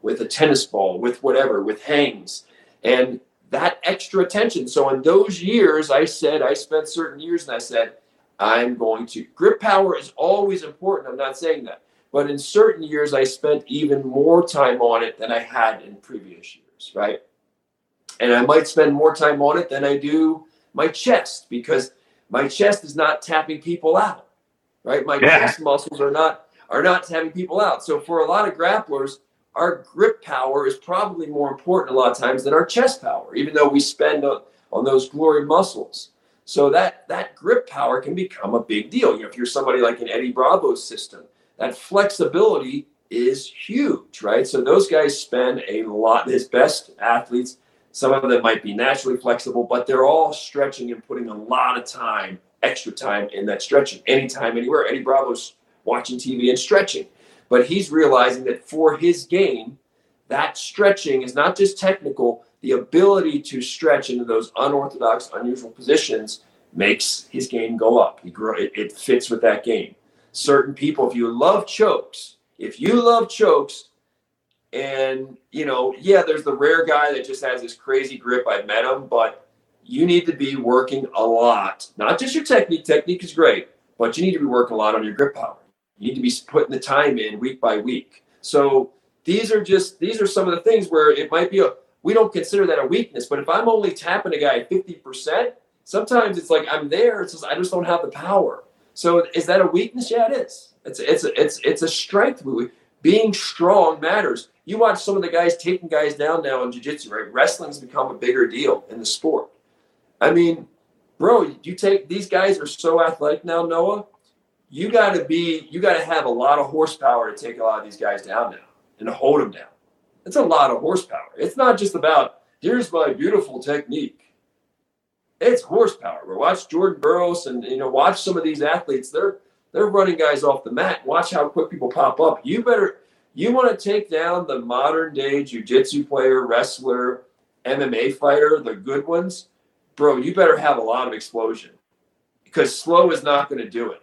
with a tennis ball, with whatever, with hangs, and that extra attention. So in those years, I said I spent certain years, and I said I'm going to. Grip power is always important. I'm not saying that. But in certain years, I spent even more time on it than I had in previous years, right? And I might spend more time on it than I do my chest because my chest is not tapping people out, right? My yeah. chest muscles are not are not tapping people out. So for a lot of grapplers, our grip power is probably more important a lot of times than our chest power, even though we spend on, on those glory muscles. So that that grip power can become a big deal. You know, if you're somebody like an Eddie Bravo system, that flexibility is huge, right? So those guys spend a lot, his best athletes, some of them might be naturally flexible, but they're all stretching and putting a lot of time, extra time in that stretching, anytime, anywhere. Eddie Bravo's watching TV and stretching. But he's realizing that for his game, that stretching is not just technical, the ability to stretch into those unorthodox, unusual positions makes his game go up. He grow, it, it fits with that game. Certain people, if you love chokes, if you love chokes, and you know, yeah, there's the rare guy that just has this crazy grip. I've met him, but you need to be working a lot. Not just your technique. Technique is great, but you need to be working a lot on your grip power. You need to be putting the time in week by week. So these are just these are some of the things where it might be a we don't consider that a weakness. But if I'm only tapping a guy 50%, sometimes it's like I'm there. It's just I just don't have the power. So is that a weakness? Yeah, it is. It's it's it's it's a strength. Being strong matters. You watch some of the guys taking guys down now in jiu-jitsu, right? Wrestling's become a bigger deal in the sport. I mean, bro, you take these guys are so athletic now, Noah. You got to be, you got to have a lot of horsepower to take a lot of these guys down now and hold them down. It's a lot of horsepower. It's not just about here's my beautiful technique. It's horsepower. Bro. Watch Jordan Burroughs and you know watch some of these athletes. They're they're running guys off the mat. Watch how quick people pop up. You better you want to take down the modern day jiu-jitsu player, wrestler, MMA fighter, the good ones, bro. You better have a lot of explosion because slow is not going to do it.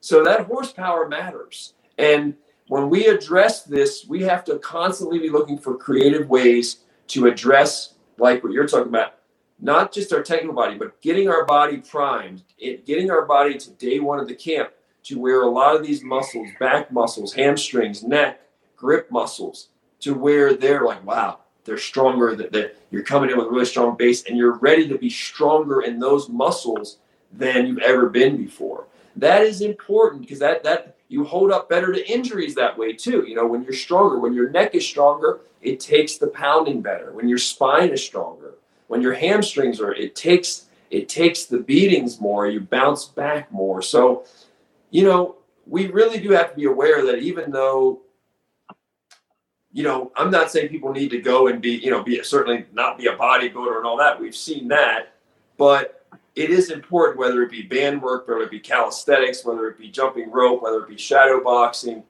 So that horsepower matters. And when we address this, we have to constantly be looking for creative ways to address, like what you're talking about, not just our technical body, but getting our body primed, getting our body to day one of the camp to where a lot of these muscles, back muscles, hamstrings, neck, grip muscles, to where they're like, wow, they're stronger, that, that you're coming in with a really strong base and you're ready to be stronger in those muscles than you've ever been before. That is important because that that you hold up better to injuries that way too. You know, when you're stronger, when your neck is stronger, it takes the pounding better. When your spine is stronger, when your hamstrings are, it takes it takes the beatings more. You bounce back more. So, you know, we really do have to be aware that even though, you know, I'm not saying people need to go and be, you know, be certainly not be a bodybuilder and all that. We've seen that, but it is important whether it be band work, whether it be calisthenics, whether it be jumping rope, whether it be shadow boxing,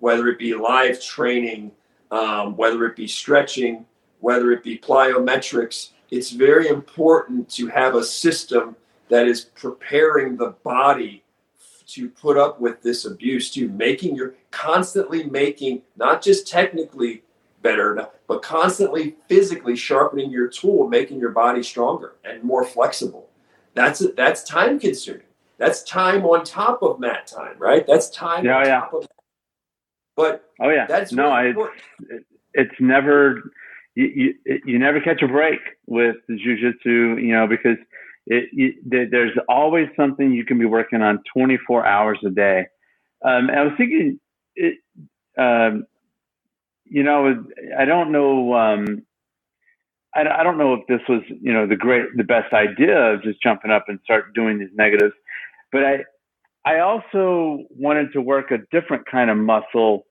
whether it be live training, um, whether it be stretching, whether it be plyometrics. It's very important to have a system that is preparing the body to put up with this abuse, to making your constantly making not just technically better, but constantly physically sharpening your tool, making your body stronger and more flexible. That's that's time consuming. That's time on top of mat time, right? That's time yeah, on yeah. top of. But oh yeah, that's no, I, it, it's never you, you you never catch a break with the jujitsu, you know, because it, you, there's always something you can be working on 24 hours a day. Um, I was thinking, it, um, you know, I don't know. Um, I, I don't know if this was, you know, the great, the best idea of just jumping up and start doing these negatives, but I, I also wanted to work a different kind of muscle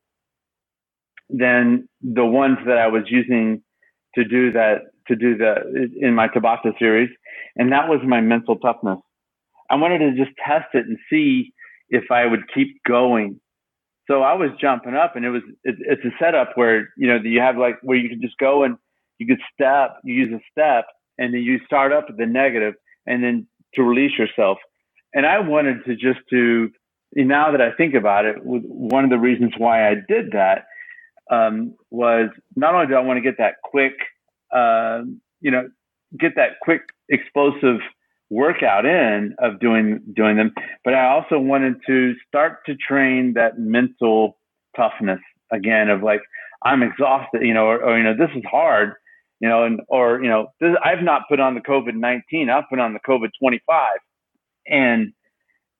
than the ones that I was using to do that, to do the, in my Tabata series. And that was my mental toughness. I wanted to just test it and see if I would keep going. So I was jumping up and it was, it, it's a setup where, you know, you have like, where you can just go and you could step, you use a step, and then you start up at the negative, and then to release yourself. And I wanted to just to now that I think about it, one of the reasons why I did that um, was not only do I want to get that quick, uh, you know, get that quick explosive workout in of doing doing them, but I also wanted to start to train that mental toughness again of like I'm exhausted, you know, or, or you know this is hard, you know, and or you know, this, I've not put on the COVID nineteen. I've put on the COVID twenty five, and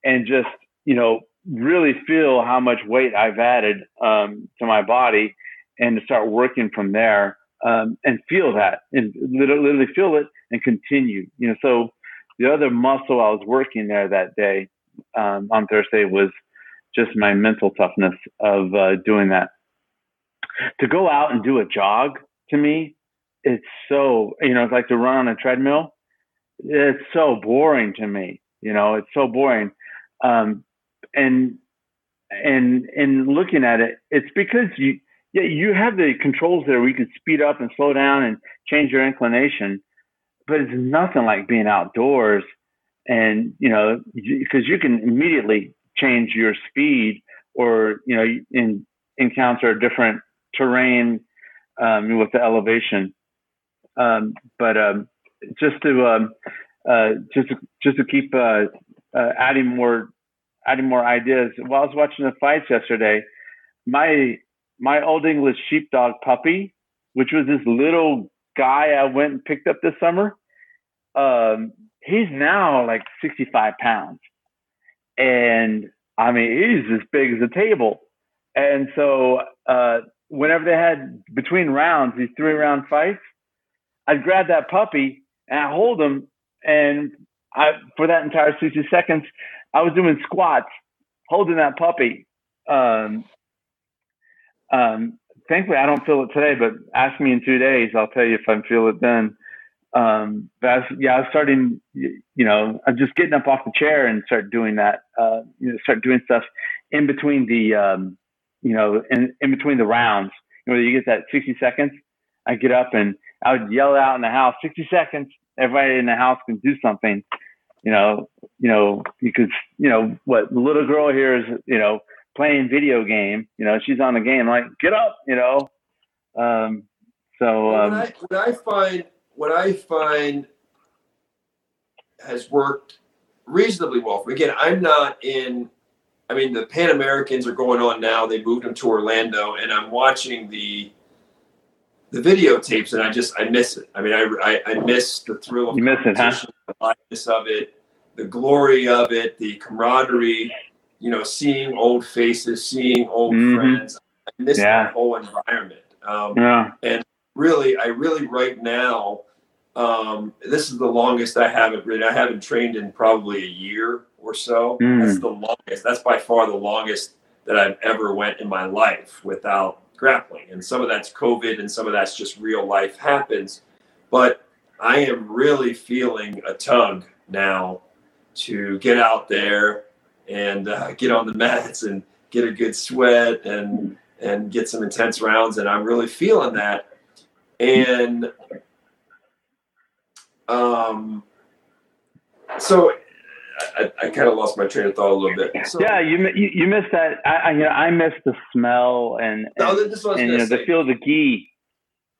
and just you know really feel how much weight I've added um, to my body, and to start working from there um, and feel that and literally feel it and continue. You know, so the other muscle I was working there that day um, on Thursday was just my mental toughness of uh, doing that. to go out and do a jog to me, it's so you know, it's like to run on a treadmill. It's so boring to me. You know, it's so boring. Um, and and and looking at it, it's because you yeah you have the controls there where you can speed up and slow down and change your inclination, but it's nothing like being outdoors and you know because you can immediately change your speed or you know in, encounter a different terrain um, with the elevation. Um, but um, just to um, uh, just to, just to keep uh, uh, adding more adding more ideas. While I was watching the fights yesterday, my my old English sheepdog puppy, which was this little guy I went and picked up this summer, um, he's now like 65 pounds, and I mean he's as big as a table. And so uh, whenever they had between rounds, these three round fights, I'd grab that puppy and I hold him, and I for that entire 60 seconds, I was doing squats, holding that puppy. Um, um, thankfully, I don't feel it today, but ask me in two days, I'll tell you if I feel it then. Um, but I was, yeah, I was starting, you know, I'm just getting up off the chair and start doing that, uh, you know, start doing stuff in between the, um, you know, in, in between the rounds, you know, you get that 60 seconds. I get up and I would yell out in the house, 60 seconds. Everybody in the house can do something, you know, you know, because, you know, what little girl here is, you know, playing video game, you know, she's on the game, like, get up, you know. Um, so, um, what, I, what I find, what I find has worked reasonably well. for. Again, I'm not in I mean, the Pan Americans are going on now. They moved them to Orlando, and I'm watching the the videotapes, and I just I miss it. I mean, I I, I miss the thrill of you miss it, huh? the lightness of it, the glory of it, the camaraderie. You know, seeing old faces, seeing old mm-hmm. friends. I miss yeah. that whole environment. Um, yeah. And really, I really right now. Um, this is the longest I haven't ridden. I haven't trained in probably a year or so. Mm. That's the longest. That's by far the longest that I've ever went in my life without grappling. And some of that's COVID, and some of that's just real life happens. But I am really feeling a tug now to get out there and uh, get on the mats and get a good sweat and and get some intense rounds. And I'm really feeling that. And um, so I, I kind of lost my train of thought a little bit. So, yeah, you, you you missed that. I, I you know I missed the smell and no, this and, you know, the feel of the gi.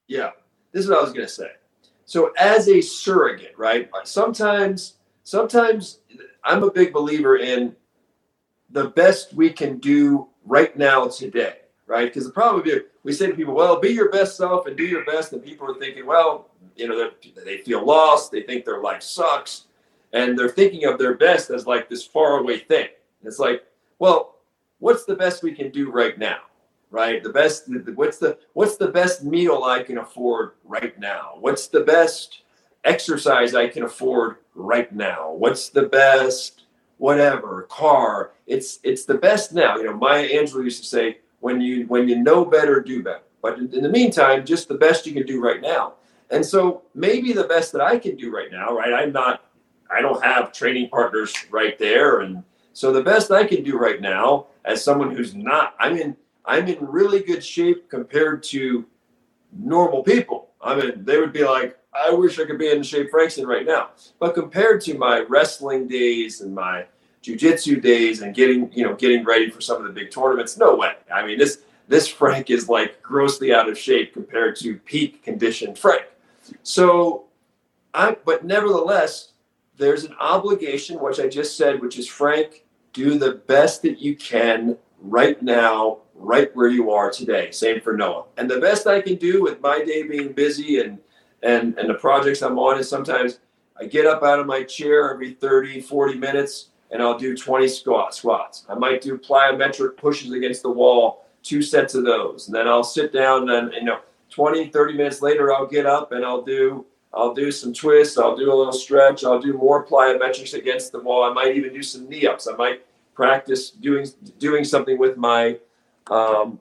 Yeah, this is what I was gonna say. So as a surrogate, right? Sometimes, sometimes I'm a big believer in the best we can do right now today, right? Because the problem is we say to people, well, be your best self and do your best, and people are thinking, well, you know, they feel lost, they think their life sucks and they're thinking of their best as like this faraway thing. It's like, well, what's the best we can do right now? Right? The best what's the what's the best meal I can afford right now? What's the best exercise I can afford right now? What's the best whatever car? It's it's the best now. You know, Maya Angelou used to say, when you when you know better, do better. But in the meantime, just the best you can do right now. And so maybe the best that I can do right now, right? I'm not I don't have training partners right there. And so the best I can do right now, as someone who's not, I'm in, I'm in really good shape compared to normal people. I mean, they would be like, I wish I could be in shape Frank's in right now. But compared to my wrestling days and my jujitsu days and getting, you know, getting ready for some of the big tournaments, no way. I mean, this this Frank is like grossly out of shape compared to peak conditioned Frank. So I but nevertheless, there's an obligation, which I just said, which is Frank, do the best that you can right now, right where you are today. Same for Noah. And the best I can do with my day being busy and and and the projects I'm on is sometimes I get up out of my chair every 30, 40 minutes and I'll do 20 squat squats. I might do plyometric pushes against the wall, two sets of those. And then I'll sit down and you know 20, 30 minutes later I'll get up and I'll do I'll do some twists. I'll do a little stretch. I'll do more plyometrics against the wall. I might even do some knee ups. I might practice doing doing something with my um,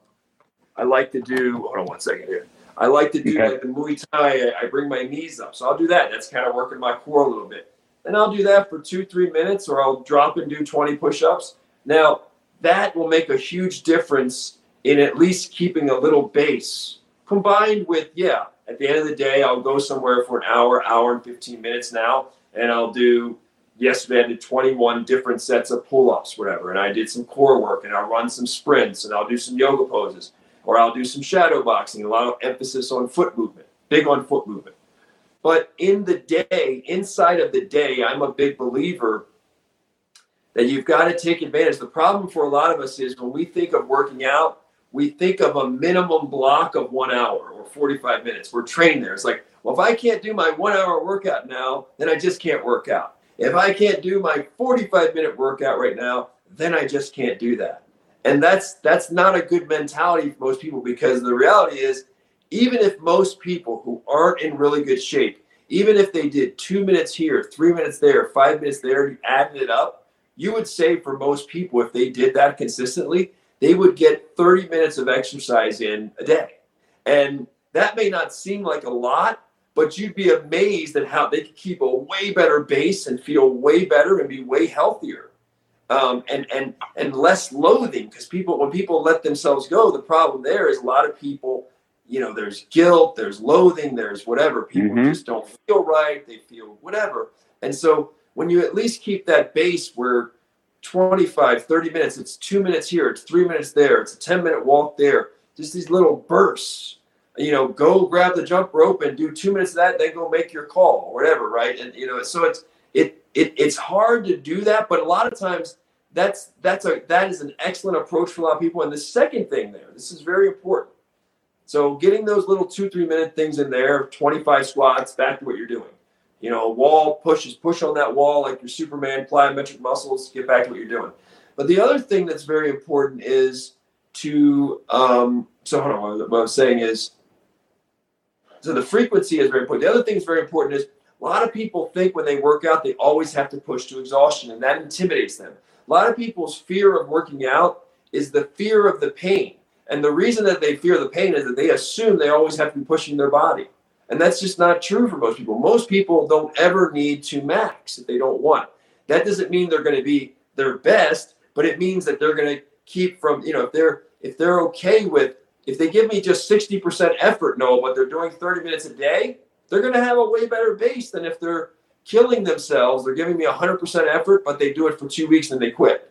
I like to do. Hold on one second here. I like to do okay. like the Muay Thai. I, I bring my knees up, so I'll do that. That's kind of working my core a little bit. And I'll do that for two, three minutes, or I'll drop and do 20 push-ups. Now that will make a huge difference in at least keeping a little base combined with yeah at the end of the day i'll go somewhere for an hour hour and 15 minutes now and i'll do yesterday i did 21 different sets of pull-ups whatever and i did some core work and i'll run some sprints and i'll do some yoga poses or i'll do some shadow boxing a lot of emphasis on foot movement big on foot movement but in the day inside of the day i'm a big believer that you've got to take advantage the problem for a lot of us is when we think of working out we think of a minimum block of one hour or 45 minutes. We're trained there. It's like, well, if I can't do my one hour workout now, then I just can't work out. If I can't do my 45 minute workout right now, then I just can't do that. And that's that's not a good mentality for most people because the reality is, even if most people who aren't in really good shape, even if they did two minutes here, three minutes there, five minutes there, you added it up, you would say for most people, if they did that consistently, they would get 30 minutes of exercise in a day. And that may not seem like a lot, but you'd be amazed at how they could keep a way better base and feel way better and be way healthier. Um, and and and less loathing because people when people let themselves go, the problem there is a lot of people, you know, there's guilt, there's loathing, there's whatever. People mm-hmm. just don't feel right, they feel whatever. And so when you at least keep that base where 25, 30 minutes. It's two minutes here. It's three minutes there. It's a 10 minute walk there. Just these little bursts. You know, go grab the jump rope and do two minutes of that, then go make your call or whatever, right? And you know, so it's it, it it's hard to do that, but a lot of times that's that's a that is an excellent approach for a lot of people. And the second thing there, this is very important. So getting those little two, three minute things in there, 25 squats, back to what you're doing you know, wall pushes, push on that wall like your Superman plyometric muscles, get back to what you're doing. But the other thing that's very important is to, um, so hold on, what I was saying is, so the frequency is very important. The other thing that's very important is a lot of people think when they work out, they always have to push to exhaustion, and that intimidates them. A lot of people's fear of working out is the fear of the pain. And the reason that they fear the pain is that they assume they always have to be pushing their body. And that's just not true for most people. Most people don't ever need to max if they don't want. That doesn't mean they're going to be their best, but it means that they're going to keep from, you know, if they're if they're okay with if they give me just 60% effort, no, but they're doing 30 minutes a day, they're going to have a way better base than if they're killing themselves. They're giving me 100% effort, but they do it for two weeks and they quit.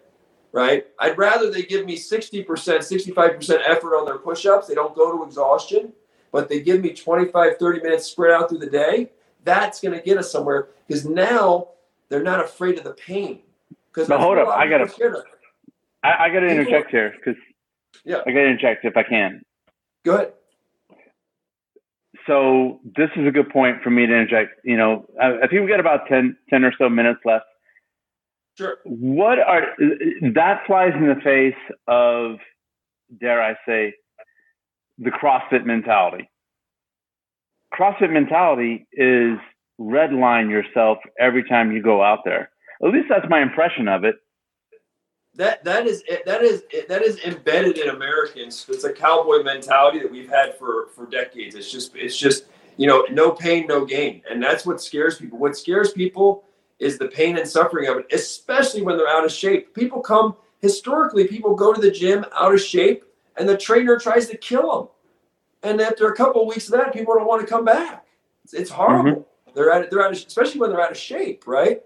Right? I'd rather they give me 60%, 65% effort on their push ups. They don't go to exhaustion but they give me 25, 30 minutes spread out through the day, that's going to get us somewhere because now they're not afraid of the pain. Because no, hold up, I gotta, I, I, gotta interject here because yeah, I gotta interject if I can. Go ahead. So this is a good point for me to interject. You know, I, I think we got about 10, 10 or so minutes left. Sure. What are that flies in the face of, dare I say, the CrossFit mentality. CrossFit mentality is redline yourself every time you go out there. At least that's my impression of it. That that is that is that is embedded in Americans. It's a cowboy mentality that we've had for for decades. It's just it's just you know no pain no gain, and that's what scares people. What scares people is the pain and suffering of it, especially when they're out of shape. People come historically. People go to the gym out of shape and the trainer tries to kill them. And after a couple of weeks of that, people don't want to come back. It's, it's horrible. Mm-hmm. They're at they're out of, especially when they're out of shape, right?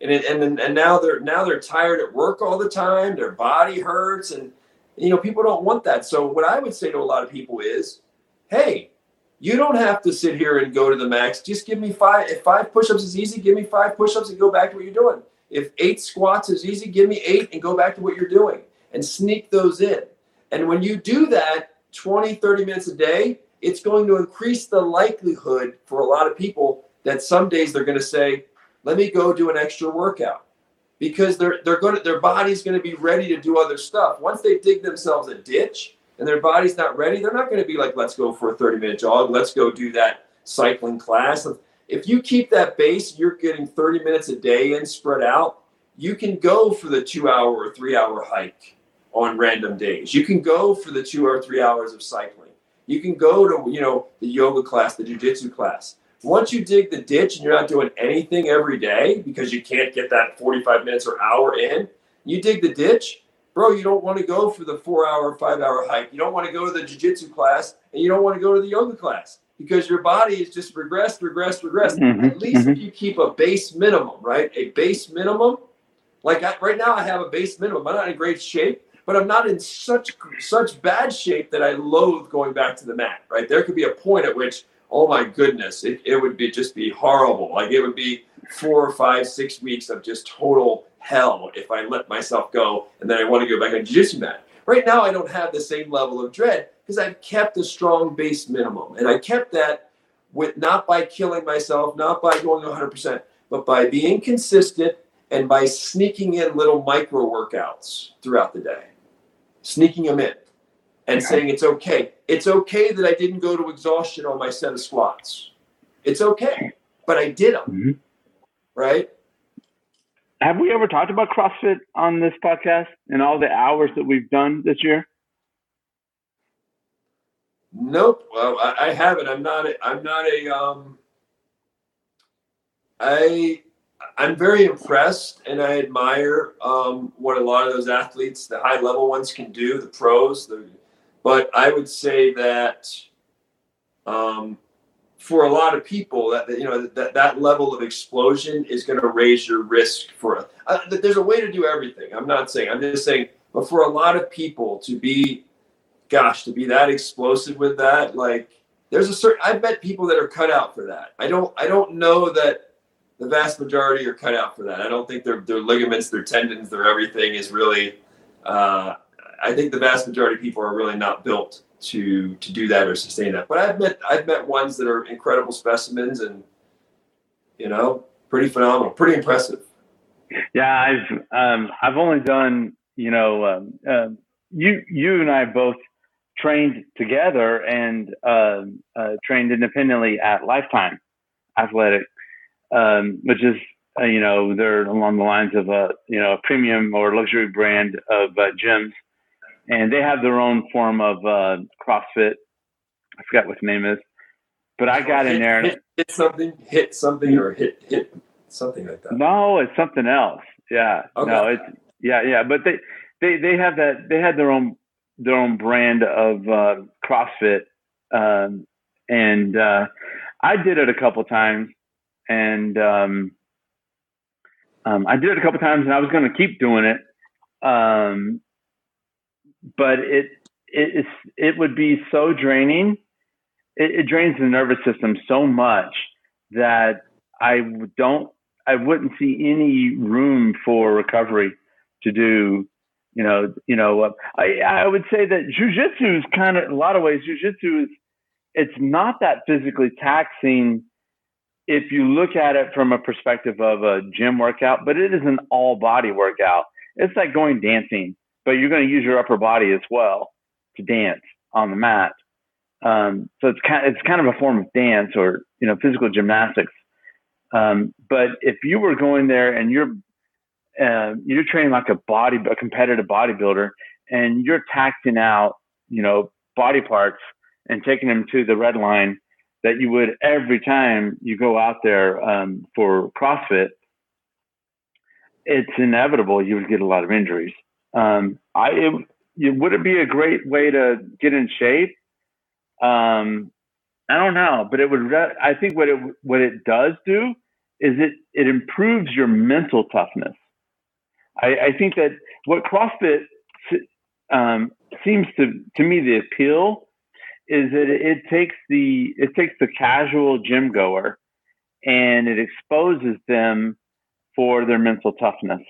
And it, and and now they're now they're tired at work all the time. Their body hurts, and you know people don't want that. So what I would say to a lot of people is, hey, you don't have to sit here and go to the max. Just give me five. If five push-ups is easy, give me five push-ups and go back to what you're doing. If eight squats is easy, give me eight and go back to what you're doing and sneak those in. And when you do that 20, 30 minutes a day, it's going to increase the likelihood for a lot of people that some days they're going to say, let me go do an extra workout because they're, they're going to, their body's going to be ready to do other stuff. Once they dig themselves a ditch and their body's not ready, they're not going to be like, let's go for a 30 minute jog. Let's go do that cycling class. If you keep that base, you're getting 30 minutes a day and spread out, you can go for the two hour or three hour hike on random days. You can go for the two or three hours of cycling. You can go to, you know, the yoga class, the jujitsu class. Once you dig the ditch and you're not doing anything every day because you can't get that 45 minutes or hour in, you dig the ditch, bro, you don't want to go for the four hour, five hour hike. You don't want to go to the jujitsu class and you don't want to go to the yoga class because your body is just regressed, regressed, regressed. Mm-hmm. At least mm-hmm. if you keep a base minimum, right? A base minimum. Like I, right now, I have a base minimum. I'm not in great shape, but I'm not in such such bad shape that I loathe going back to the mat. Right? There could be a point at which, oh my goodness, it, it would be just be horrible. Like it would be four or five, six weeks of just total hell if I let myself go and then I want to go back on jiu-jitsu mat. Right now, I don't have the same level of dread because I've kept a strong base minimum. And I kept that with not by killing myself, not by going 100%, but by being consistent and by sneaking in little micro workouts throughout the day, sneaking them in and saying it's okay. It's okay that I didn't go to exhaustion on my set of squats. It's okay, but I did them. Mm-hmm. Right? Have we ever talked about CrossFit on this podcast and all the hours that we've done this year? Nope. Well, I, I haven't. I'm not. A, I'm not a. Um, I I'm very impressed and I admire um, what a lot of those athletes, the high level ones, can do. The pros. The, but I would say that um, for a lot of people, that you know that that level of explosion is going to raise your risk for. Uh, there's a way to do everything. I'm not saying. I'm just saying. But for a lot of people to be gosh, to be that explosive with that, like there's a certain I bet people that are cut out for that. I don't I don't know that the vast majority are cut out for that. I don't think their their ligaments, their tendons, their everything is really uh, I think the vast majority of people are really not built to to do that or sustain that. But I've met I've met ones that are incredible specimens and you know, pretty phenomenal, pretty impressive. Yeah, I've um, I've only done you know um, uh, you you and I both trained together and uh, uh, trained independently at Lifetime Athletic, um, which is uh, you know they're along the lines of a you know a premium or luxury brand of uh, gyms, and they have their own form of uh, CrossFit. I forgot what the name is, but I got hit, in there. Hit, hit, something, hit something, or hit hit something like that. No, it's something else. Yeah, okay. no, it's yeah, yeah, but they they they have that they had their own their own brand of uh, CrossFit, um, and uh, I did it a couple times, and um, um, I did it a couple times, and I was going to keep doing it, um, but it it it would be so draining. It, it drains the nervous system so much that I don't I wouldn't see any room for recovery to do you know, you know, uh, I I would say that jujitsu is kind of in a lot of ways. Jujitsu is it's not that physically taxing if you look at it from a perspective of a gym workout, but it is an all body workout. It's like going dancing, but you're going to use your upper body as well to dance on the mat. Um, so it's kind of, it's kind of a form of dance or you know physical gymnastics. Um, but if you were going there and you're um, you're training like a body, a competitive bodybuilder, and you're taxing out, you know, body parts and taking them to the red line that you would every time you go out there um, for CrossFit. It's inevitable you would get a lot of injuries. Um, I it, it, would it be a great way to get in shape? Um, I don't know, but it would. I think what it what it does do is it it improves your mental toughness. I, I think that what CrossFit um, seems to to me the appeal is that it takes the it takes the casual gym goer and it exposes them for their mental toughness.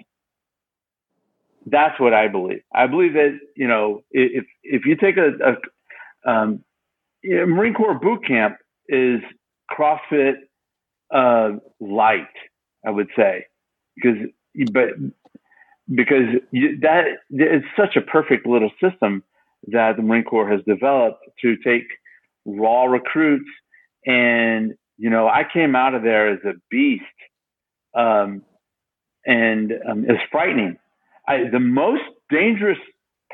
That's what I believe. I believe that you know if if you take a, a um, you know, Marine Corps boot camp is CrossFit uh, light, I would say, because but because you, that is such a perfect little system that the Marine Corps has developed to take raw recruits. And, you know, I came out of there as a beast. Um, and um, it's frightening. I, the most dangerous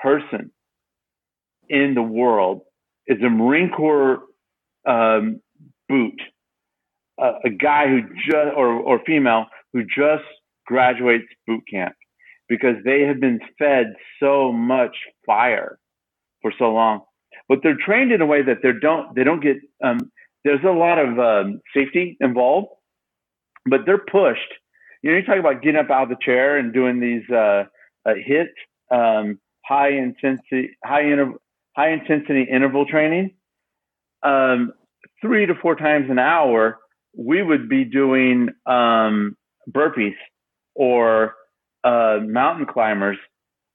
person in the world is a Marine Corps um, boot, uh, a guy who just or or female who just graduates boot camp because they have been fed so much fire for so long, but they're trained in a way that they don't they don't get um, there's a lot of um, safety involved, but they're pushed. You know, you talk about getting up out of the chair and doing these uh, uh, HIIT um, high intensity high inter- high intensity interval training. Um, three to four times an hour, we would be doing um, burpees or uh, mountain climbers,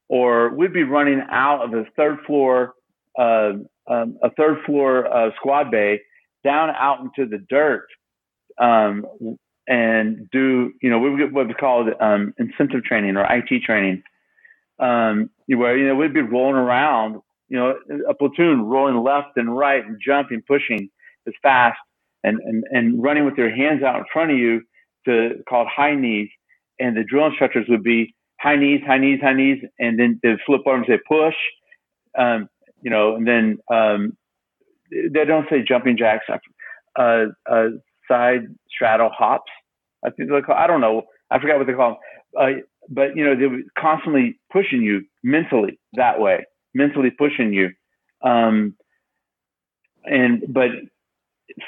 or we'd be running out of a third floor uh, um, a third floor uh, squad bay down out into the dirt um, and do you know we would what we call um, incentive training or IT training, um, where you know we'd be rolling around, you know, a platoon rolling left and right and jumping, pushing as fast and and and running with their hands out in front of you to called high knees, and the drill instructors would be high knees, high knees, high knees, and then they flip over and say push, um, you know, and then um, they don't say jumping jacks, uh, uh, side straddle hops. I think they call. I don't know. I forgot what they call them. Uh, but you know, they were constantly pushing you mentally that way, mentally pushing you. Um, and but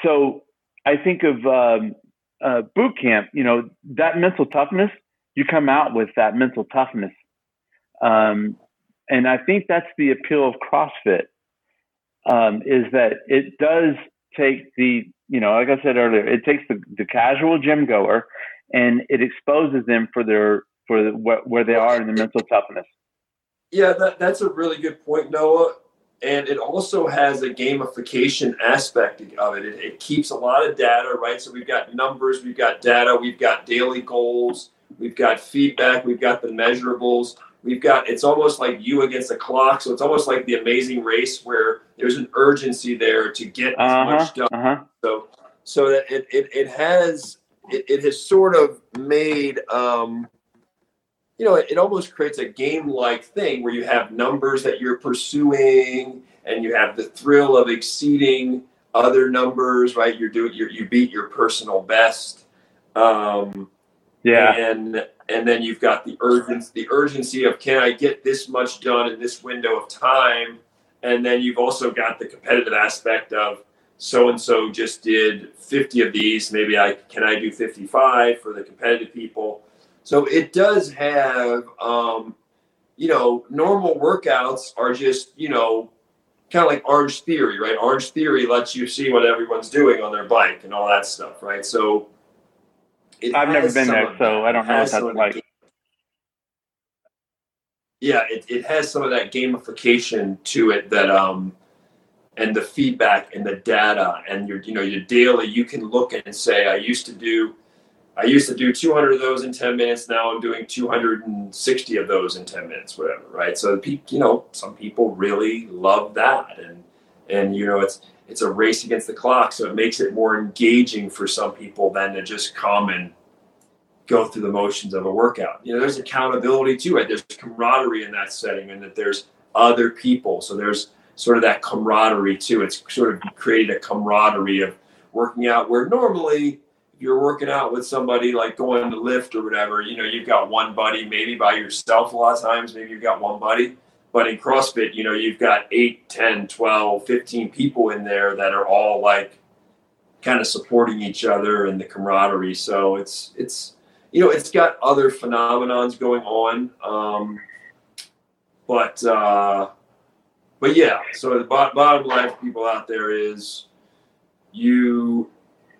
so I think of um, uh, boot camp. You know, that mental toughness. You come out with that mental toughness. Um, and I think that's the appeal of CrossFit um, is that it does take the, you know, like I said earlier, it takes the, the casual gym goer and it exposes them for their, for the, where they are in the mental toughness. Yeah, that, that's a really good point, Noah. And it also has a gamification aspect of it. it. It keeps a lot of data, right? So we've got numbers, we've got data, we've got daily goals, we've got feedback, we've got the measurables we've got it's almost like you against the clock so it's almost like the amazing race where there's an urgency there to get uh-huh, as much done uh-huh. so so that it, it, it has it, it has sort of made um you know it, it almost creates a game like thing where you have numbers that you're pursuing and you have the thrill of exceeding other numbers right? You're doing you you beat your personal best. Um yeah. and and then you've got the urgency the urgency of can I get this much done in this window of time? And then you've also got the competitive aspect of so and so just did 50 of these. Maybe I can I do 55 for the competitive people so it does have um, you know normal workouts are just you know kind of like Orangetheory right Orangetheory lets you see what everyone's doing on their bike and all that stuff right so I've never been there, so I don't know what that's like. Yeah, it, it has some of that gamification to it that um and the feedback and the data and your you know your daily you can look and say I used to do I used to do 200 of those in 10 minutes. Now I'm doing 260 of those in 10 minutes, whatever. Right. So, you know, some people really love that. And, and, you know, it's, it's a race against the clock, so it makes it more engaging for some people than to just come and go through the motions of a workout. You know, there's accountability to it. There's camaraderie in that setting, and that there's other people. So there's sort of that camaraderie too. It's sort of created a camaraderie of working out where normally you're working out with somebody like going to lift or whatever, you know, you've got one buddy, maybe by yourself a lot of times, maybe you've got one buddy. But in CrossFit, you know, you've got 8, 10, 12, 15 people in there that are all like kind of supporting each other and the camaraderie. So it's, it's, you know, it's got other phenomenons going on. Um, but, uh, but yeah, so the bottom line for people out there is you,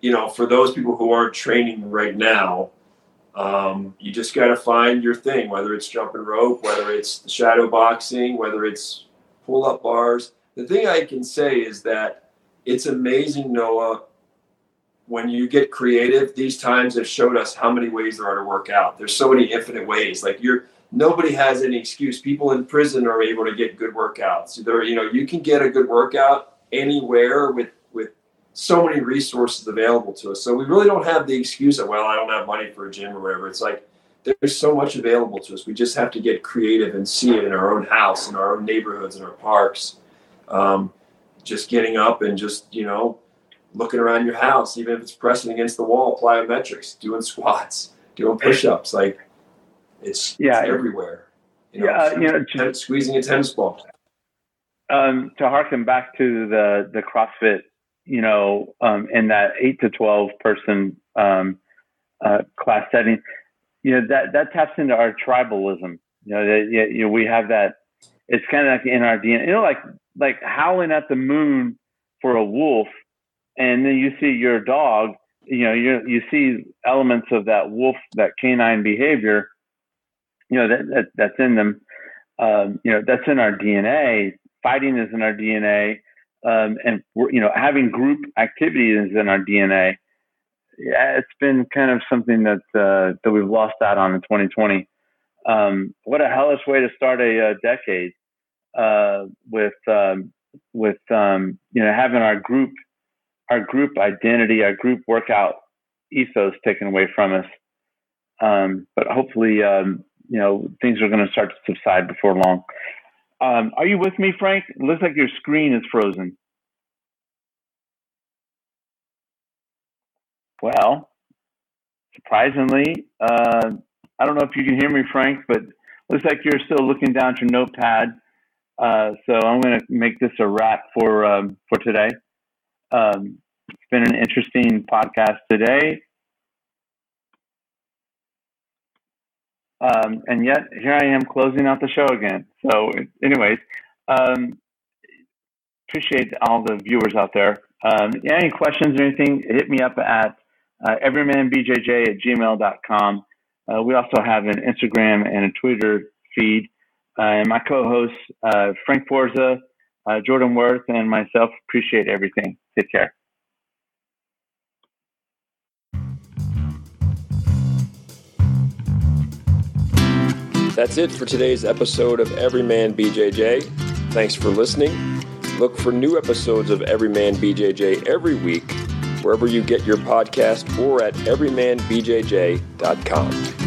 you know, for those people who aren't training right now, um, you just got to find your thing, whether it's jumping rope, whether it's shadow boxing, whether it's pull up bars. The thing I can say is that it's amazing, Noah, when you get creative, these times have showed us how many ways there are to work out. There's so many infinite ways. Like you're, nobody has any excuse. People in prison are able to get good workouts. There, you know, you can get a good workout anywhere with so many resources available to us. So we really don't have the excuse of, well, I don't have money for a gym or whatever. It's like there's so much available to us. We just have to get creative and see it in our own house, in our own neighborhoods, in our parks. Um, just getting up and just you know looking around your house, even if it's pressing against the wall, plyometrics, doing squats, doing push-ups, like it's, yeah, it's everywhere. You know, yeah, you know, just, squeezing a tennis ball. Um, to harken back to the the CrossFit, you know, um, in that eight to twelve person um, uh, class setting, you know that that taps into our tribalism. You know, that, you know we have that. It's kind of like in our DNA. You know, like like howling at the moon for a wolf, and then you see your dog. You know, you you see elements of that wolf, that canine behavior. You know that, that that's in them. Um, you know that's in our DNA. Fighting is in our DNA, um, and you know having group activities in our DNA yeah, it's been kind of something that uh, that we've lost out on in 2020. Um, what a hellish way to start a, a uh, decade uh, with um, with um, you know having our group our group identity, our group workout ethos taken away from us. Um, but hopefully, um, you know things are going to start to subside before long. Um, are you with me, Frank? It looks like your screen is frozen. Well, surprisingly, uh, I don't know if you can hear me, Frank, but looks like you're still looking down at your notepad. Uh, so I'm going to make this a wrap for um, for today. Um, it's been an interesting podcast today. Um, and yet here I am closing out the show again. So, anyways, um, appreciate all the viewers out there. Um, any questions or anything, hit me up at uh, everymanbjj at gmail.com. Uh, we also have an Instagram and a Twitter feed. Uh, and my co-hosts, uh, Frank Forza, uh, Jordan Worth, and myself appreciate everything. Take care. That's it for today's episode of Everyman BJJ. Thanks for listening. Look for new episodes of Everyman BJJ every week wherever you get your podcast or at everymanbjj.com.